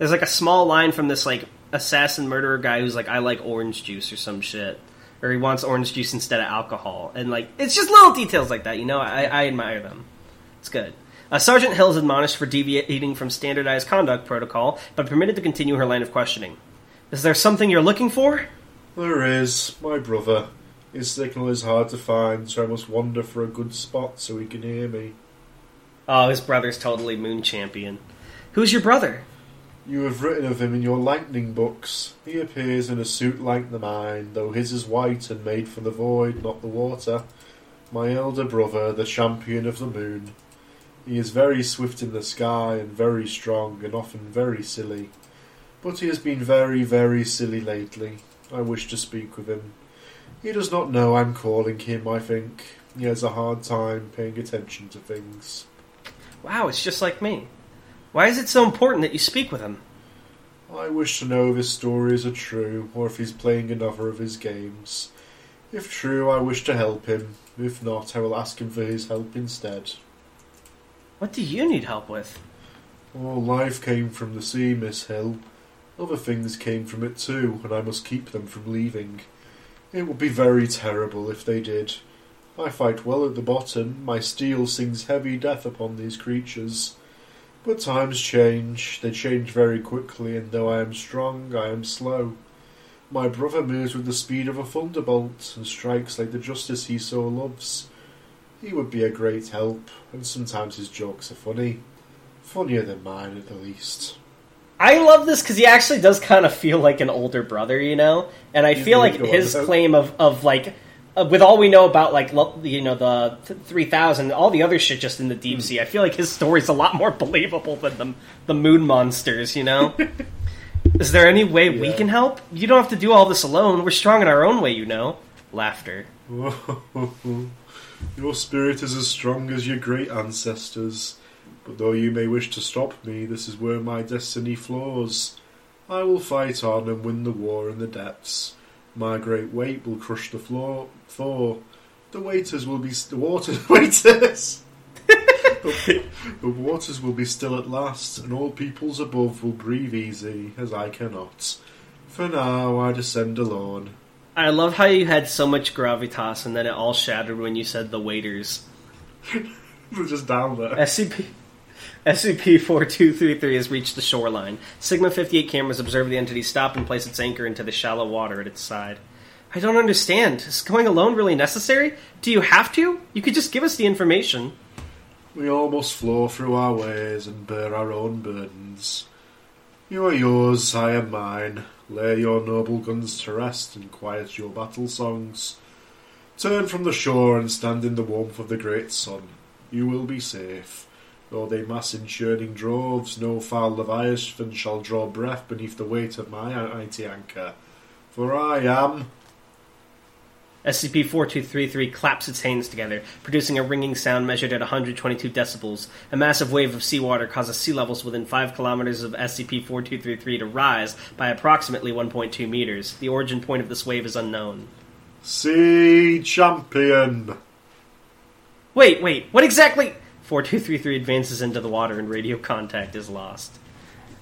There's like a small line from this like assassin murderer guy who's like, I like orange juice or some shit. Or he wants orange juice instead of alcohol. And like, it's just little details like that, you know? I, I admire them. It's good. Uh, Sergeant Hill is admonished for deviating from standardized conduct protocol, but permitted to continue her line of questioning. Is there something you're looking for? There is, my brother. His signal is hard to find, so I must wander for a good spot so he can hear me. Oh, his brother's totally Moon Champion. Who's your brother? You have written of him in your lightning books. He appears in a suit like the mine, though his is white and made for the void, not the water. My elder brother, the champion of the moon. He is very swift in the sky and very strong and often very silly. But he has been very, very silly lately. I wish to speak with him. He does not know I'm calling him, I think. He has a hard time paying attention to things. Wow, it's just like me. Why is it so important that you speak with him? I wish to know if his stories are true, or if he's playing another of his games. If true, I wish to help him. If not, I will ask him for his help instead. What do you need help with? All life came from the sea, Miss Hill. Other things came from it too, and I must keep them from leaving. It would be very terrible if they did. I fight well at the bottom. My steel sings heavy death upon these creatures. But times change. They change very quickly, and though I am strong, I am slow. My brother moves with the speed of a thunderbolt, and strikes like the justice he so loves. He would be a great help, and sometimes his jokes are funny. Funnier than mine, at the least. I love this because he actually does kind of feel like an older brother, you know. And I He's feel like his claim of of like. Uh, with all we know about like lo- you know the th- 3000 all the other shit just in the deep sea i feel like his story's a lot more believable than the, the moon monsters you know is there any way we Yeah. can help you don't have to do all this alone we're strong in our own way you know laughter Your spirit is as strong as your great ancestors, but though you may wish to stop me, this is where my destiny flows. I will fight on and win the war in the depths. My great weight will crush the floor. Thor, the waiters will be the waters. Waiters. the, the waters will be still at last, and all peoples above will breathe easy, as I cannot. For now, I descend alone. i love how you had so much gravitas and then it all shattered when you said the waiters We're just down there. SCP SCP-4233 has reached the shoreline. Sigma 58 cameras observe the entity stop and place its anchor into the shallow water at its side. I don't understand. Is going alone really necessary? Do you have to? You could just give us the information. We all must flow through our ways and bear our own burdens. You are yours, I am mine. Lay your noble guns to rest and quiet your battle songs. Turn from the shore and stand in the warmth of the great sun. You will be safe. Though they mass in churning droves, no foul leviathan shall draw breath beneath the weight of my mighty anchor. For I am SCP-4233 claps its hands together, producing a ringing sound measured at 122 decibels. A massive wave of seawater causes sea levels within 5 kilometers of SCP-4233 to rise by approximately 1.2 meters. The origin point of this wave is unknown. Sea Champion. Wait, wait, what exactly? 4233 advances into the water and radio contact is lost.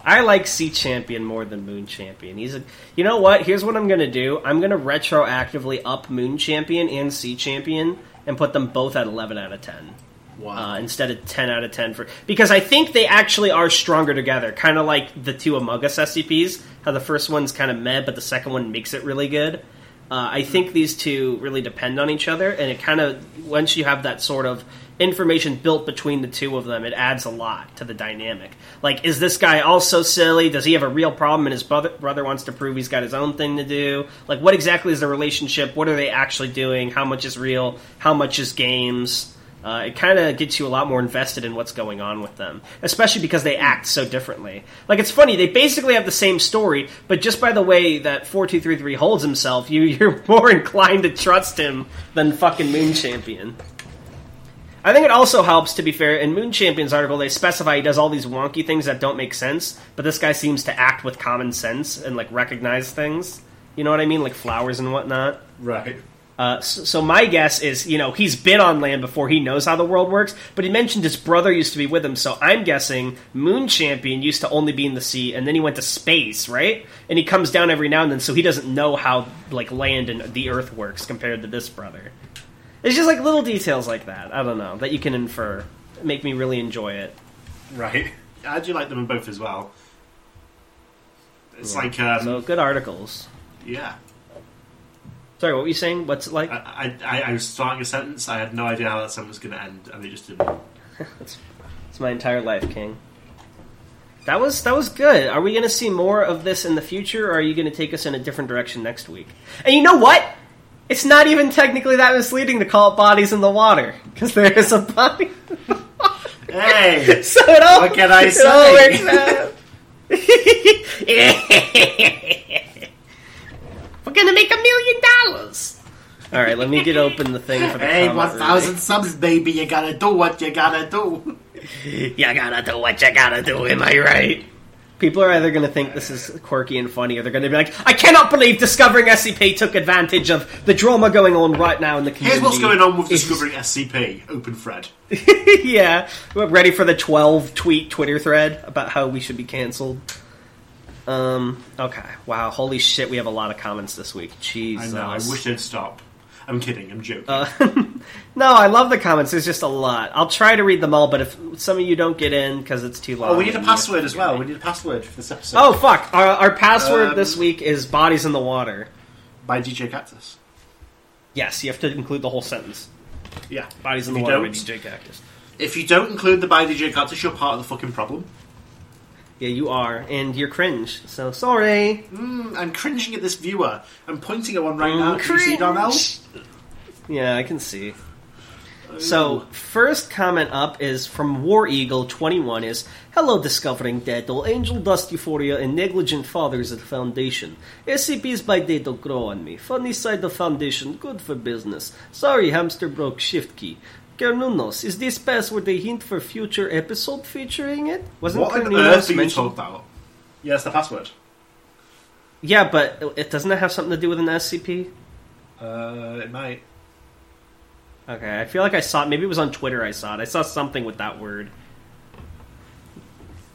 I like Sea Champion more than Moon Champion. He's a. You know what? Here's what I'm gonna do. I'm gonna retroactively up Moon Champion and Sea Champion and put them both at 11 out of 10 Wow. uh, instead of 10 out of 10 for because I think they actually are stronger together. Kind of like the two Among Us SCPs. How the first one's kind of meh, but the second one makes it really good. Uh, I think these two really depend on each other, and it kind of once you have that sort of information built between the two of them, it adds a lot to the dynamic. Like, is this guy also silly? Does he have a real problem, and his brother, brother wants to prove he's got his own thing to do? Like, what exactly is the relationship? What are they actually doing? How much is real? How much is games? Uh, it kind of gets you a lot more invested in what's going on with them, especially because they act so differently. Like it's funny, they basically have the same story, but just by the way that four two three three holds himself, you you're more inclined to trust him than fucking Moon Champion. I think it also helps, to be fair, in Moon Champion's article, they specify he does all these wonky things that don't make sense, but this guy seems to act with common sense and like recognize things. You know what I mean, like flowers and whatnot. Right. Uh, so, so my guess is, you know, he's been on land before he knows how the world works, but he mentioned his brother used to be with him, so I'm guessing Moon Champion used to only be in the sea, and then he went to space, right? And he comes down every now and then, so he doesn't know how, like, land and the Earth works compared to this brother. It's just, like, little details like that, I don't know, that you can infer. Make me really enjoy it. Right. I do like them in both as well. It's Yeah. like, um, So, good articles. yeah. Sorry, what were you saying? What's it like? I, I, I was starting a sentence, I had no idea how that sentence was going to end, and they just didn't. It's my entire life, King. That was that was good. Are we going to see more of this in the future, or are you going to take us in a different direction next week? And you know what? It's not even technically that misleading to call it bodies in the water because there is a body. Hey! so it all, What can I it all say? works out. We're gonna make a million dollars. All right, let me get open the thing for the Hey, 1,000 subs, baby, you gotta do what you gotta do. You gotta do what you gotta do, am I right? People are either going to think this is quirky and funny, or they're going to be like, "I cannot believe discovering SCP took advantage of the drama going on right now in the community." Here's what's going on with It's- discovering SCP. Open thread. yeah, we're ready for the twelve tweet Twitter thread about how we should be canceled. Um. Okay. Wow. Holy shit. We have a lot of comments this week. Jesus. I know, I wish they'd stop. I'm kidding, I'm joking. Uh, no, I love the comments. There's just a lot. I'll try to read them all, but if some of you don't get in because it's too long, oh, we need a password as well. We need a password for this episode. Oh fuck! Our, our password Um, this week is "bodies in the water." By DJ Cactus. Yes, you have to include the whole sentence. Yeah. Bodies in the water by DJ Cactus. If you don't include the by DJ Cactus, you're part of the fucking problem. Yeah, you are, and you're cringe. So sorry. Mm, I'm cringing at this viewer. I'm pointing at one right Mm, now. Can you see Darnell? Yeah, I can see. So, first comment up is from War Eagle 21 is Hello, Discovering Deadle, Angel Dust Euphoria, and Negligent Fathers at the Foundation. SCPs by Deadle grow on me. Funny side of Foundation, good for business. Sorry, hamster broke shift key. Kernunos, is this password a hint for future episode featuring it? Wasn't What on earth are you mentioned? about? Yes, the password. Yeah, but it- doesn't it have something to do with an SCP? Uh, it might. Okay, I feel like I saw it. Maybe it was on Twitter. I saw it. I saw something with that word.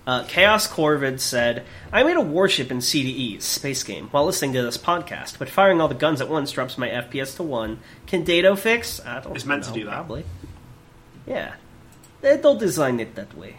Uh, Chaos Corvid said, "I made a warship in CDE space game while listening to this podcast, but firing all the guns at once drops my FPS to one. Can Dado fix? I don't. It's meant to do that. Probably. Yeah, they don't design it that way."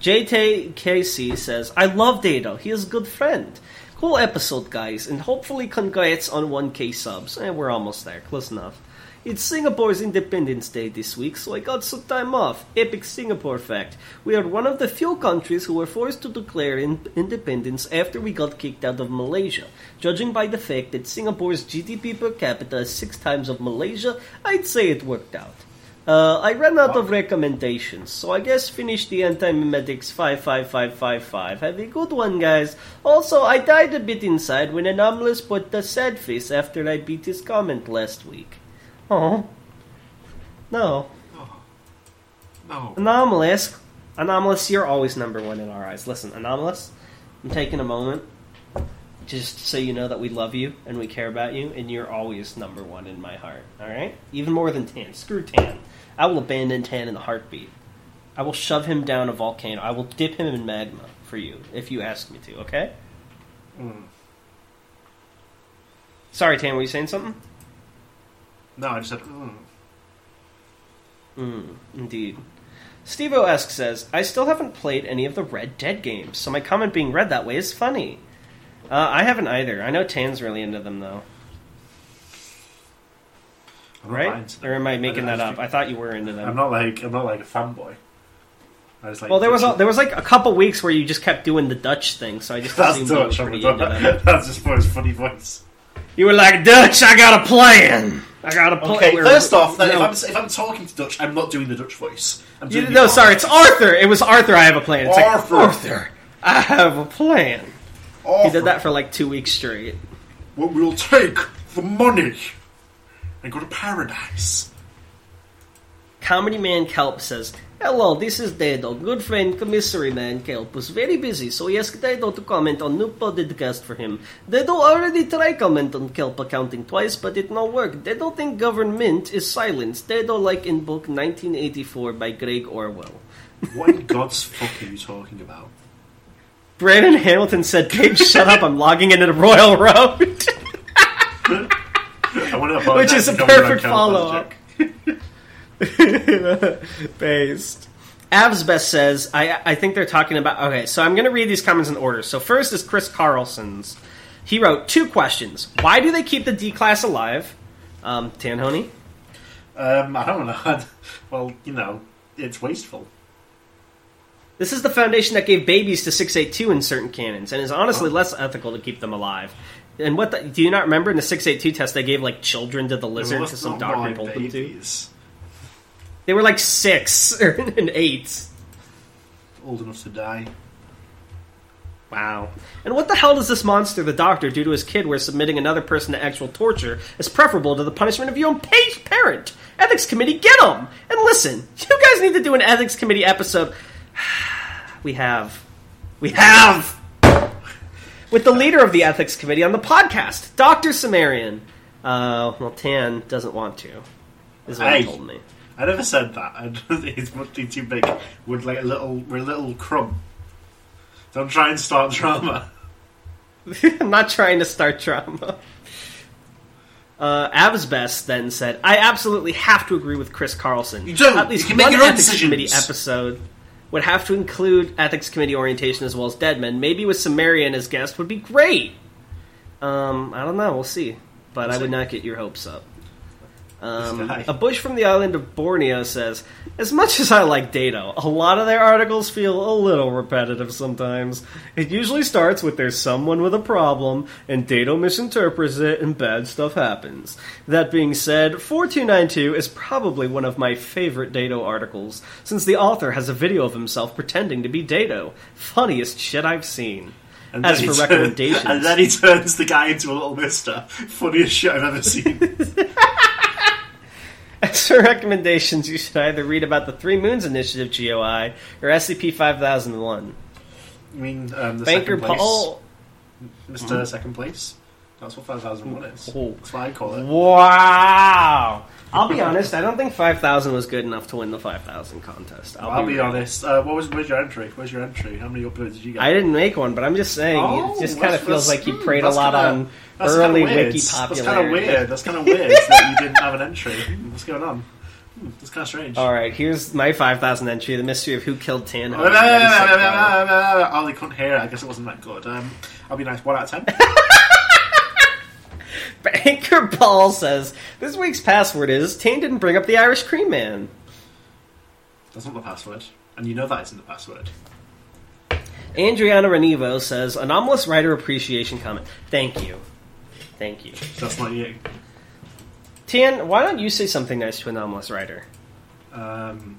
JTKC says, "I love Dado. He is a good friend." Cool episode, guys, and hopefully congrats on 1k subs. And we're almost there, close enough. It's Singapore's Independence Day this week, so I got some time off. Epic Singapore fact. We are one of the few countries who were forced to declare in- independence after we got kicked out of Malaysia. Judging by the fact that Singapore's GDP per capita is six times of Malaysia, I'd say it worked out. Uh, I ran out of recommendations, so I guess finish the Antimemetics 55555. Have a good one, guys. Also, I died a bit inside when Anomalous put the sad face after I beat his comment last week. Oh. No. No. Anomalous. Anomalous, you're always number one in our eyes. Listen, Anomalous, I'm taking a moment just so you know that we love you and we care about you, and you're always number one in my heart. All right? Even more than Tan. Screw Tan. I will abandon Tan in a heartbeat. I will shove him down a volcano. I will dip him in magma for you if you ask me to. Okay? Mm. Sorry, Tan. Were you saying something? No, I just said. Mm. Mm, indeed. Steve Esque says, I still haven't played any of the Red Dead games, so my comment being read that way is funny. Uh, I haven't either. I know Tan's really into them, though. I'm Right? lying to them. Or am I making I that just up? I thought you were into them. I'm not like I'm not like a fanboy. I just like. well, there was a, there was like a couple weeks where you just kept doing the Dutch thing, so I just That's assumed you were Dutch. I'm pretty a into That's just for his funny voice. You were like, Dutch, I got a plan. I got a plan. Okay, We're- first off, then, no. if, I'm, if I'm talking to Dutch, I'm not doing the Dutch voice. I'm You- doing no, the sorry, it's Arthur. It was Arthur. I have a plan. It's like, Arthur. Arthur, I have a plan. Arthur. He did that for like two weeks straight. What we'll take the money and go to paradise. Comedy Man Kelp says, Hello, this is Dado. Good friend Commissary Man Kelp was very busy, so he asked Dado to comment on new podcast for him. Dado already tried comment on Kelp accounting twice, but it no work. Dado think government is silence. Dado like in book 1984 by Greg Orwell. What in God's fuck are you talking about? Brandon Hamilton said, Babe, shut up, I'm logging into the Royal Road. I want to Which is a perfect follow-up. Based. Avsbest says, I, I think they're talking about. Okay, so I'm going to read these comments in order. So, first is Chris Carlson's. He wrote two questions. Why do they keep the D class alive? Um, Tanhoney? Um, I don't know. well, you know, it's wasteful. This is the foundation that gave babies to 682 in certain canons, and is honestly Oh. less ethical to keep them alive. And what the, do you not remember in the 682 test they gave like children to the lizard to some doctor told them to? They were like six or and eight. Old enough to die. Wow. And what the hell does this monster, the doctor, do to his kid where submitting another person to actual torture is preferable to the punishment of your own pa- parent? Ethics Committee, get him! And listen, you guys need to do an Ethics Committee episode. We have. We have! With the leader of the Ethics Committee on the podcast, Dr. Sumerian. Uh, well, Tan doesn't want to, is what he told me. I never said that. I don't think it's much too big. We're like a little, we're a little crumb. Don't try and start drama. I'm not trying to start drama. Uh, Avsbest then said, "I absolutely have to agree with Chris Carlson. You do. At least You can make your own ethics decisions." committee episode would have to include ethics committee orientation as well as Deadman. Maybe with Sumerian as guest would be great. Um, I don't know. We'll see. But We'll I would not get your hopes up. Um, a bush from the island of Borneo says, As much as I like Dado, a lot of their articles feel a little repetitive sometimes. It usually starts with there's someone with a problem, and Dado misinterprets it, and bad stuff happens. That being said, 4292 is probably one of my favorite Dado articles, since the author has a video of himself pretending to be Dado. Funniest shit I've seen. And As for he turn- recommendations. and then he turns the guy into a little mister. Funniest shit I've ever seen. As for recommendations, you should either read about the Three Moons Initiative GOI or SCP 5001. I mean, um, the Banker second place, Paul. Mister Second Place. That's what five thousand one is. Oh. That's what I call it. Wow! I'll be honest, I don't think 5000 was good enough to win the 5000 contest. I'll, I'll, be, real. honest. Uh, what was where's your entry? Where's your entry? How many uploads did you get? I didn't make one, but I'm just saying, Oh, it just kind of feels like you hmm, preyed a lot kinda- on early wiki That's kind of weird. That's kind of weird that you didn't have an entry. Hmm, What's going on? Hmm, that's kind of strange. Alright, here's my 5000 entry The Mystery of Who Killed Tan. Oh, no, no, no, no, no, no, no, no. Oh, they couldn't hear it. I guess it wasn't that good. Um, I'll be nice. One out of ten. Banker Paul says, This week's password is Tan didn't bring up the Irish Cream Man. That's not the password, and you know that isn't the password. Adriana Renivo says, Anomalous Writer Appreciation Comment. Thank you. Thank you. That's not you. Tan, why don't you say something nice to Anomalous Writer? Um,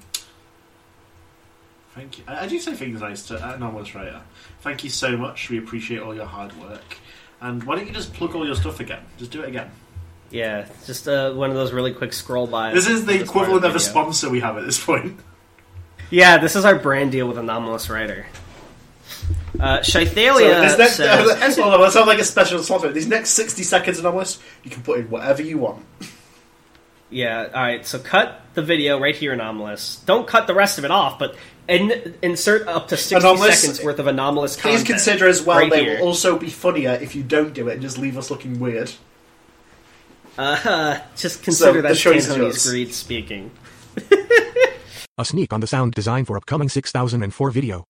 thank you. I, I do say things nice to Anomalous Writer. Thank you so much. We appreciate all your hard work. And why don't you just plug all your stuff again? Just do it again. Yeah, just uh, one of those really quick scroll by. This is the equivalent of a sponsor we have at this point. Yeah, this is our brand deal with Anomalous Writer. Uh, So Scythalia this next, says, hold on, let's have like a special sponsor. These next sixty seconds, Anomalous, you can put in whatever you want. Yeah, alright, so cut the video right here, Anomalous. Don't cut the rest of it off, but in, insert up to 60 Anomalous, seconds worth of Anomalous Please content. consider as well. right they here. will also be funnier if you don't do it and just leave us looking weird. Uh, just consider the that's choice is Tanhoney's yours. greed speaking. A sneak on the sound design for upcoming 6004 video.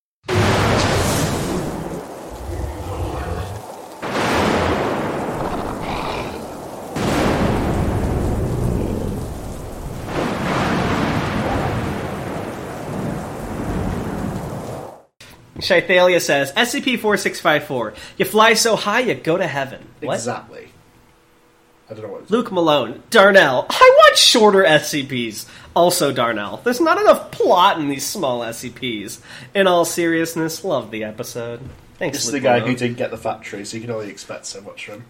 Scythalia says, SCP-4654, you fly so high you go to heaven. What? Exactly. I don't know what. Luke Malone, Darnell. I want shorter SCPs. Also, Darnell. There's not enough plot in these small SCPs. In all seriousness, love the episode. Thanks, This is Luke the guy Malone. who didn't get the factory, so you can only expect so much from him.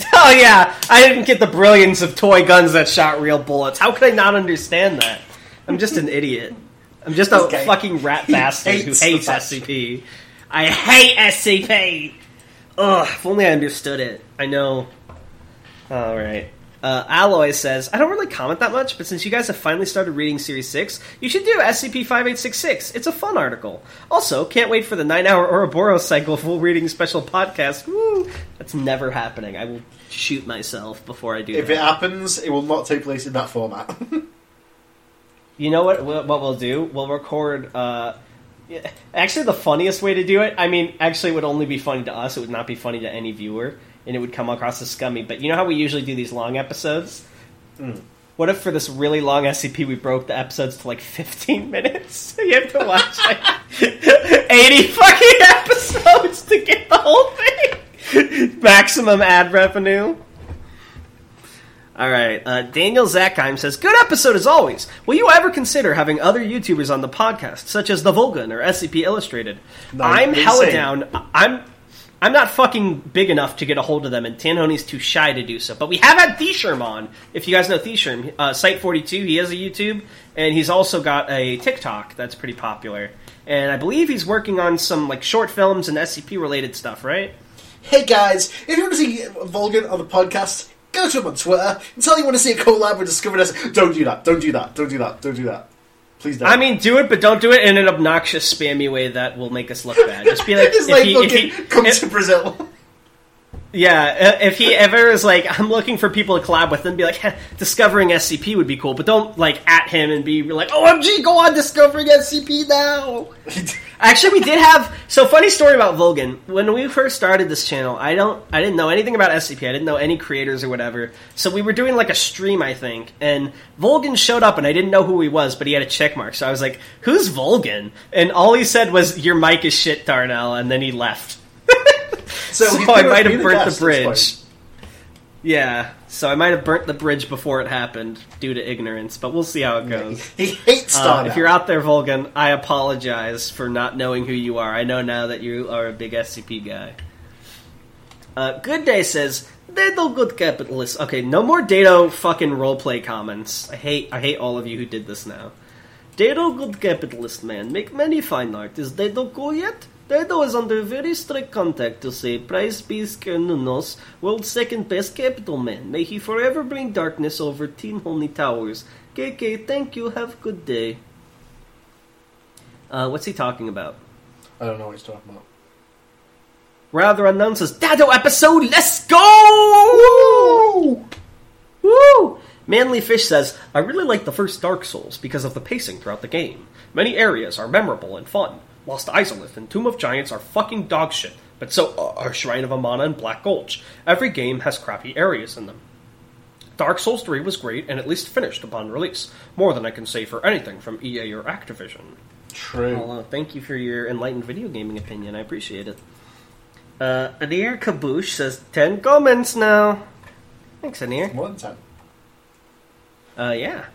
Oh yeah, I didn't get the brilliance of toy guns that shot real bullets. How could I not understand that? I'm just an idiot. I'm just a guy- fucking rat bastard who hates the hates factory. SCP. I hate SCP. Ugh, if only I understood it. I know. All right. Uh, Alloy says, I don't really comment that much, but since you guys have finally started reading Series 6, you should do SCP 5866. It's a fun article. Also, can't wait for the 9 hour Ouroboros cycle full reading special podcast. Woo! That's never happening. I will shoot myself before I do If that. If it happens, it will not take place in that format. You know what? What we'll do? We'll record. Uh, actually, the funniest way to do it. I mean, actually, it would only be funny to us. It would not be funny to any viewer, and it would come across as scummy. But you know how we usually do these long episodes. What if for this really long SCP we broke the episodes to like 15 minutes? you have to watch like 80 fucking episodes to get the whole thing. Maximum ad revenue. All right. Uh, Daniel Zackheim says, "Good episode as always. Will you ever consider having other YouTubers on the podcast, such as the Volgun or SCP Illustrated? No, I'm insane. hella down. I'm." I'm not fucking big enough to get a hold of them, and Tanhoney's too shy to do so. But we have had Thesherm on. If you guys know Thesherm, uh, Site42, he has a YouTube, and he's also got a TikTok that's pretty popular. And I believe he's working on some like short films and SCP related stuff, right? hey guys, if you want to see Volgun on the podcast, go to him on Twitter and tell you want to see a collab or discover this. Don't do that. Don't do that. Don't do that. Don't do that. Please don't. I mean, do it, but don't do it in an obnoxious, spammy way that will make us look bad. Just be like, it's if like he- if he- come if- to Brazil. Yeah, if he ever is like, I'm looking for people to collab with, then be like, "Heh, discovering SCP would be cool, but don't like at him and be like, OMG, go on discovering SCP now. Actually, we did have so funny story about Volgun. When we first started this channel, I don't, I didn't know anything about SCP. I didn't know any creators or whatever. So we were doing like a stream, I think, and Volgun showed up, and I didn't know who he was, but he had a check mark. So I was like, "Who's Volgun?" And all he said was, "Your mic is shit, Darnell," and then he left. So, So I might have burnt the bridge. Yeah, so I might have burnt the bridge before it happened due to ignorance, but we'll see how it goes. He hates Uh, Star if you're out there, Volgun, I apologize for not knowing who you are. I know now that you are a big SCP guy. Uh, Good Day says, Dado good capitalist. Okay, no more Dado fucking roleplay comments. I hate I hate all of you who did this now. Dado good capitalist man, make many fine art. Is Dado cool yet? Dado is under very strict contact to say Price Peace Kernunos, world's second best capital man. May he forever bring darkness over Team Honey Towers. KK, thank you, have a good day. Uh, what's he talking about? I don't know what he's talking about. Rather announces Dado episode, let's go! Woo! Woo! Manly Fish says, I really like the first Dark Souls because of the pacing throughout the game. Many areas are memorable and fun. Lost Izalith and Tomb of Giants are fucking dog shit, but so are Shrine of Amana and Black Gulch. Every game has crappy areas in them. Dark Souls 3 was great and at least finished upon release. More than I can say for anything from EA or Activision. True. Well, uh, thank you for your enlightened video gaming opinion. I appreciate it. Uh, Anir Kaboosh says, 10 comments now. Thanks, Anir. More than ten. Uh, yeah.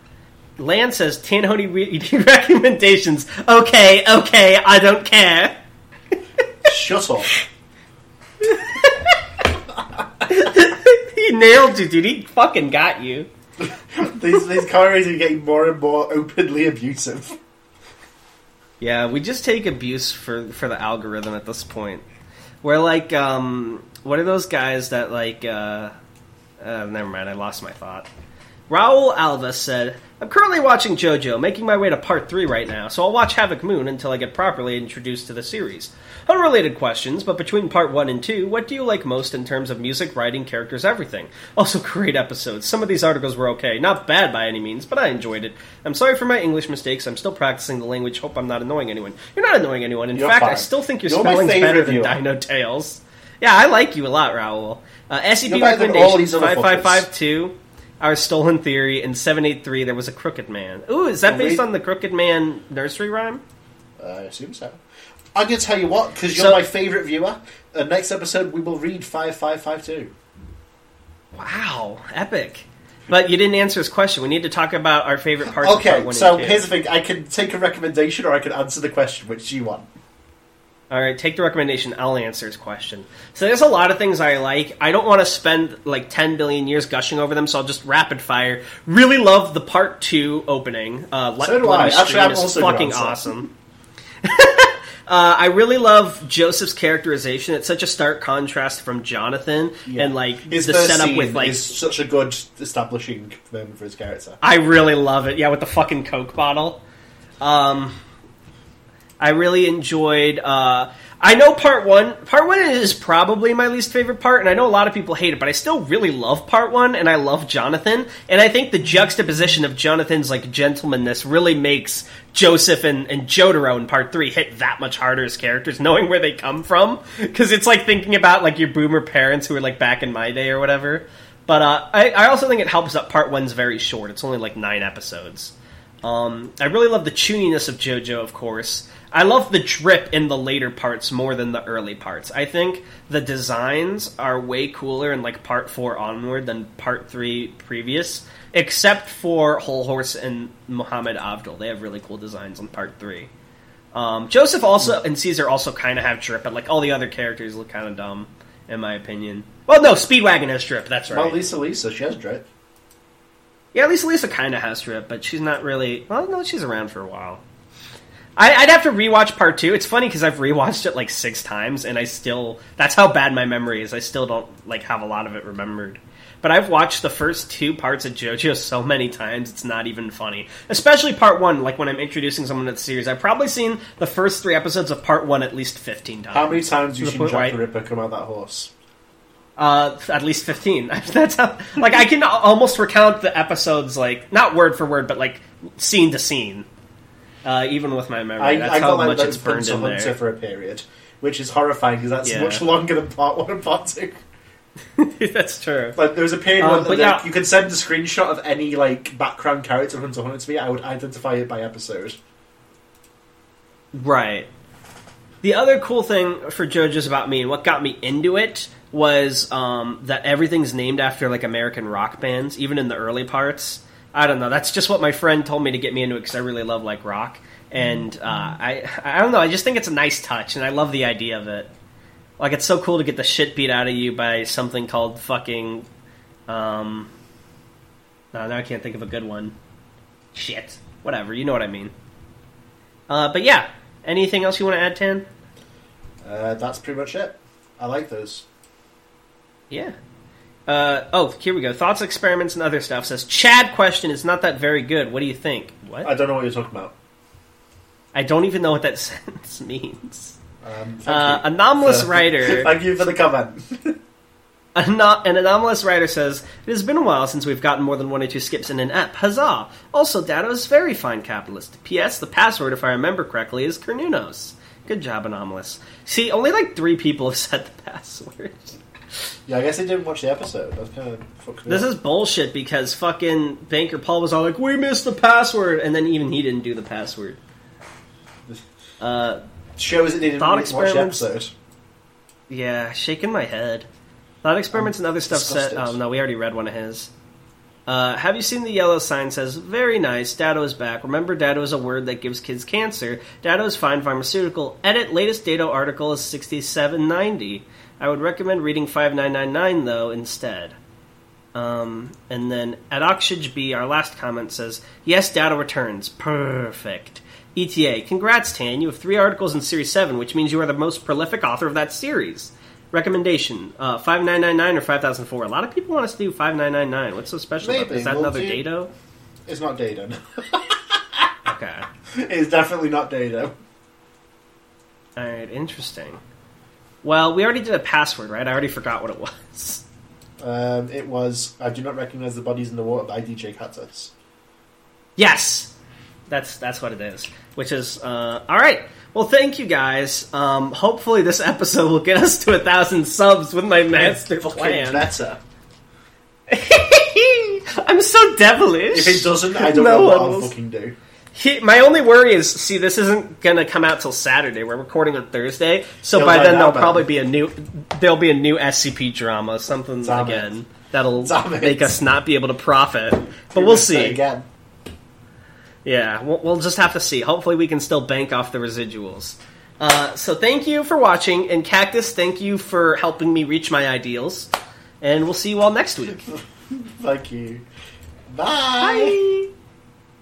Lan says, 10 Honey re- recommendations. Okay, okay, I don't care. Shut up. he nailed you, dude. He fucking got you. these these commentaries are getting more and more openly abusive. Yeah, we just take abuse for for the algorithm at this point. We're like, um, what are those guys that like? Uh, uh, never mind, I lost my thought. Raul Alva said, "I'm currently watching JoJo, making my way to part three right now, so I'll watch Havoc Moon until I get properly introduced to the series." Unrelated questions, but between part one and two, what do you like most in terms of music, writing, characters, everything? Also, great episodes. Some of these articles were okay, not bad by any means, but I enjoyed it. I'm sorry for my English mistakes. I'm still practicing the language. Hope I'm not annoying anyone. You're not annoying anyone. In You're fact, I still think your You're spelling's better than. Dino Tales. Yeah, I like you a lot, Raul. Uh, SCP You're better than all these recommendations 5552, Our Stolen Theory, and 783, There Was a Crooked Man. Ooh, is that based on the Crooked Man nursery rhyme? I assume so. I'm going to tell you what, because you're So- my favourite viewer. Uh, next episode, we will read 5552. Wow, epic. But you didn't answer his question. We need to talk about our favorite parts of part Okay, one so and two. here's the thing I can take a recommendation or I can answer the question, which do you want? All right, take the recommendation. I'll answer his question. So there's a lot of things I like. I don't want to spend like 10 billion years gushing over them, so I'll just rapid fire. Really love the part two opening. Uh, Let So do Bloody I. Actually, I'm also fucking awesome. Uh, I really love Joseph's characterization. It's such a stark contrast from Jonathan, and like His the setup with like is such a good establishing moment for his character. I really love it. Yeah, with the fucking Coke bottle. Um, I really enjoyed. Uh, I know part one. Part one is probably my least favorite part, and I know a lot of people hate it, but I still really love part one, and I love Jonathan. And I think the juxtaposition of Jonathan's like gentlemanness really makes Joseph and, and Jotaro in part three hit that much harder as characters, knowing where they come from. Because it's like thinking about like your boomer parents who were like back in my day or whatever. But uh, I, I also think it helps that part one's very short. It's only like nine episodes. Um, I really love the chewiness of JoJo, of course. I love the drip in the later parts more than the early parts. I think the designs are way cooler in like part four onward than part three previous, except for Hol Horse and Muhammad Avdol. They have really cool designs on part three. Um, Joseph also and Caesar also kind of have drip, but like all the other characters look kind of dumb, in my opinion. Well, no, Speedwagon has drip. That's right. Well, Lisa Lisa, she has drip. Yeah, at least Lisa kind of has drip, but she's not really. Well, no, she's around for a while. I, I'd have to rewatch part two. It's funny because I've rewatched it like six times, and I still. That's how bad my memory is. I still don't like have a lot of it remembered. But I've watched the first two parts of JoJo so many times, it's not even funny. Especially part one, like when I'm introducing someone to the series. I've probably seen the first three episodes of part one at least 15 times. How many times have you the seen point Jack where the Ripper come out that horse? Uh, at least fifteen. That's how. Like I can almost recount the episodes, like not word for word, but like scene to scene. Uh, even with my memory, I, that's I how much it's burned Hunter in there. for a period, which is horrifying because that's Yeah. much longer than part one and part two. that's true. Like there was a period Um, but yeah. you could send a screenshot of any like background character of Hunter Hunter to me. I would identify it by episode. Right. The other cool thing for JoJo's about me and what got me into it was um, that everything's named after like American rock bands, even in the early parts. I don't know. That's just what my friend told me to get me into it because I really love like rock, and uh, I I don't know. I just think it's a nice touch, and I love the idea of it. Like it's so cool to get the shit beat out of you by something called fucking. Um, no, now I can't think of a good one. Shit. Whatever. You know what I mean. Uh, but yeah, anything else you want to add, Tan? Uh, that's pretty much it. I like those. Yeah. Uh, oh, here we go. Thoughts, experiments, and other stuff says Chad question is not that very good. What do you think? What? I don't know what you're talking about. I don't even know what that sentence means. Um, Uh, anomalous Uh, writer. Thank you for the comment. Ano- an anomalous writer says it has been a while since we've gotten more than one or two skips in an app. Huzzah! Also, Dado is very fine capitalist. P.S. The password, if I remember correctly, is Cernunnos. Good job, anomalous. See, only like three people have said the password. yeah, I guess they didn't watch the episode. That's kind of fucked This up. is bullshit because fucking Banker Paul was all like, "We missed the password," and then even he didn't do the password. Uh, shows that they didn't watch the episode. yeah, shaking my head. Thought experiments and other stuff said. disgusted. Oh no, we already read one of his. Uh, have you seen the yellow sign says very nice? Dado is back. Remember, Dado is a word that gives kids cancer. Dado is fine pharmaceutical. Edit latest Dado article is sixty seven ninety. I would recommend reading five nine nine nine though instead. Um, and then at Oxygen B, our last comment says, "Yes, Dado returns. Perfect." ETA, congrats, Tan. You have three articles in Series Seven, which means you are the most prolific author of that series. Recommendation: uh, five nine nine nine or five thousand four. A lot of people want us to do five nine nine nine. What's so special about Maybe. this? Is that We'll another do- Dado? It's not Dado. no. Okay. it's definitely not Dado. All right. Interesting. Well, we already did a password, right? I already forgot what it was. Um, it was I do not recognize the bodies in the water by DJ Kaktus. Yes, that's that's what it is. Which is uh, all right. Well, thank you guys. Um, hopefully, this episode will get us to a thousand subs with my master Fucking plan. better. I'm so devilish. If it doesn't, I don't No know what I'll fucking do. He, my only worry is, see, this isn't gonna come out till Saturday. We're recording on Thursday, so It'll by die then there'll probably be a new, there'll be a new SCP drama, something Damn it. again that'll Damn it. make us not be able to profit. But we'll say see. again. Yeah, we'll, we'll just have to see. Hopefully, we can still bank off the residuals. Uh, so, thank you for watching, and Kaktus, thank you for helping me reach my ideals. And we'll see you all next week. Thank you. Bye. Bye.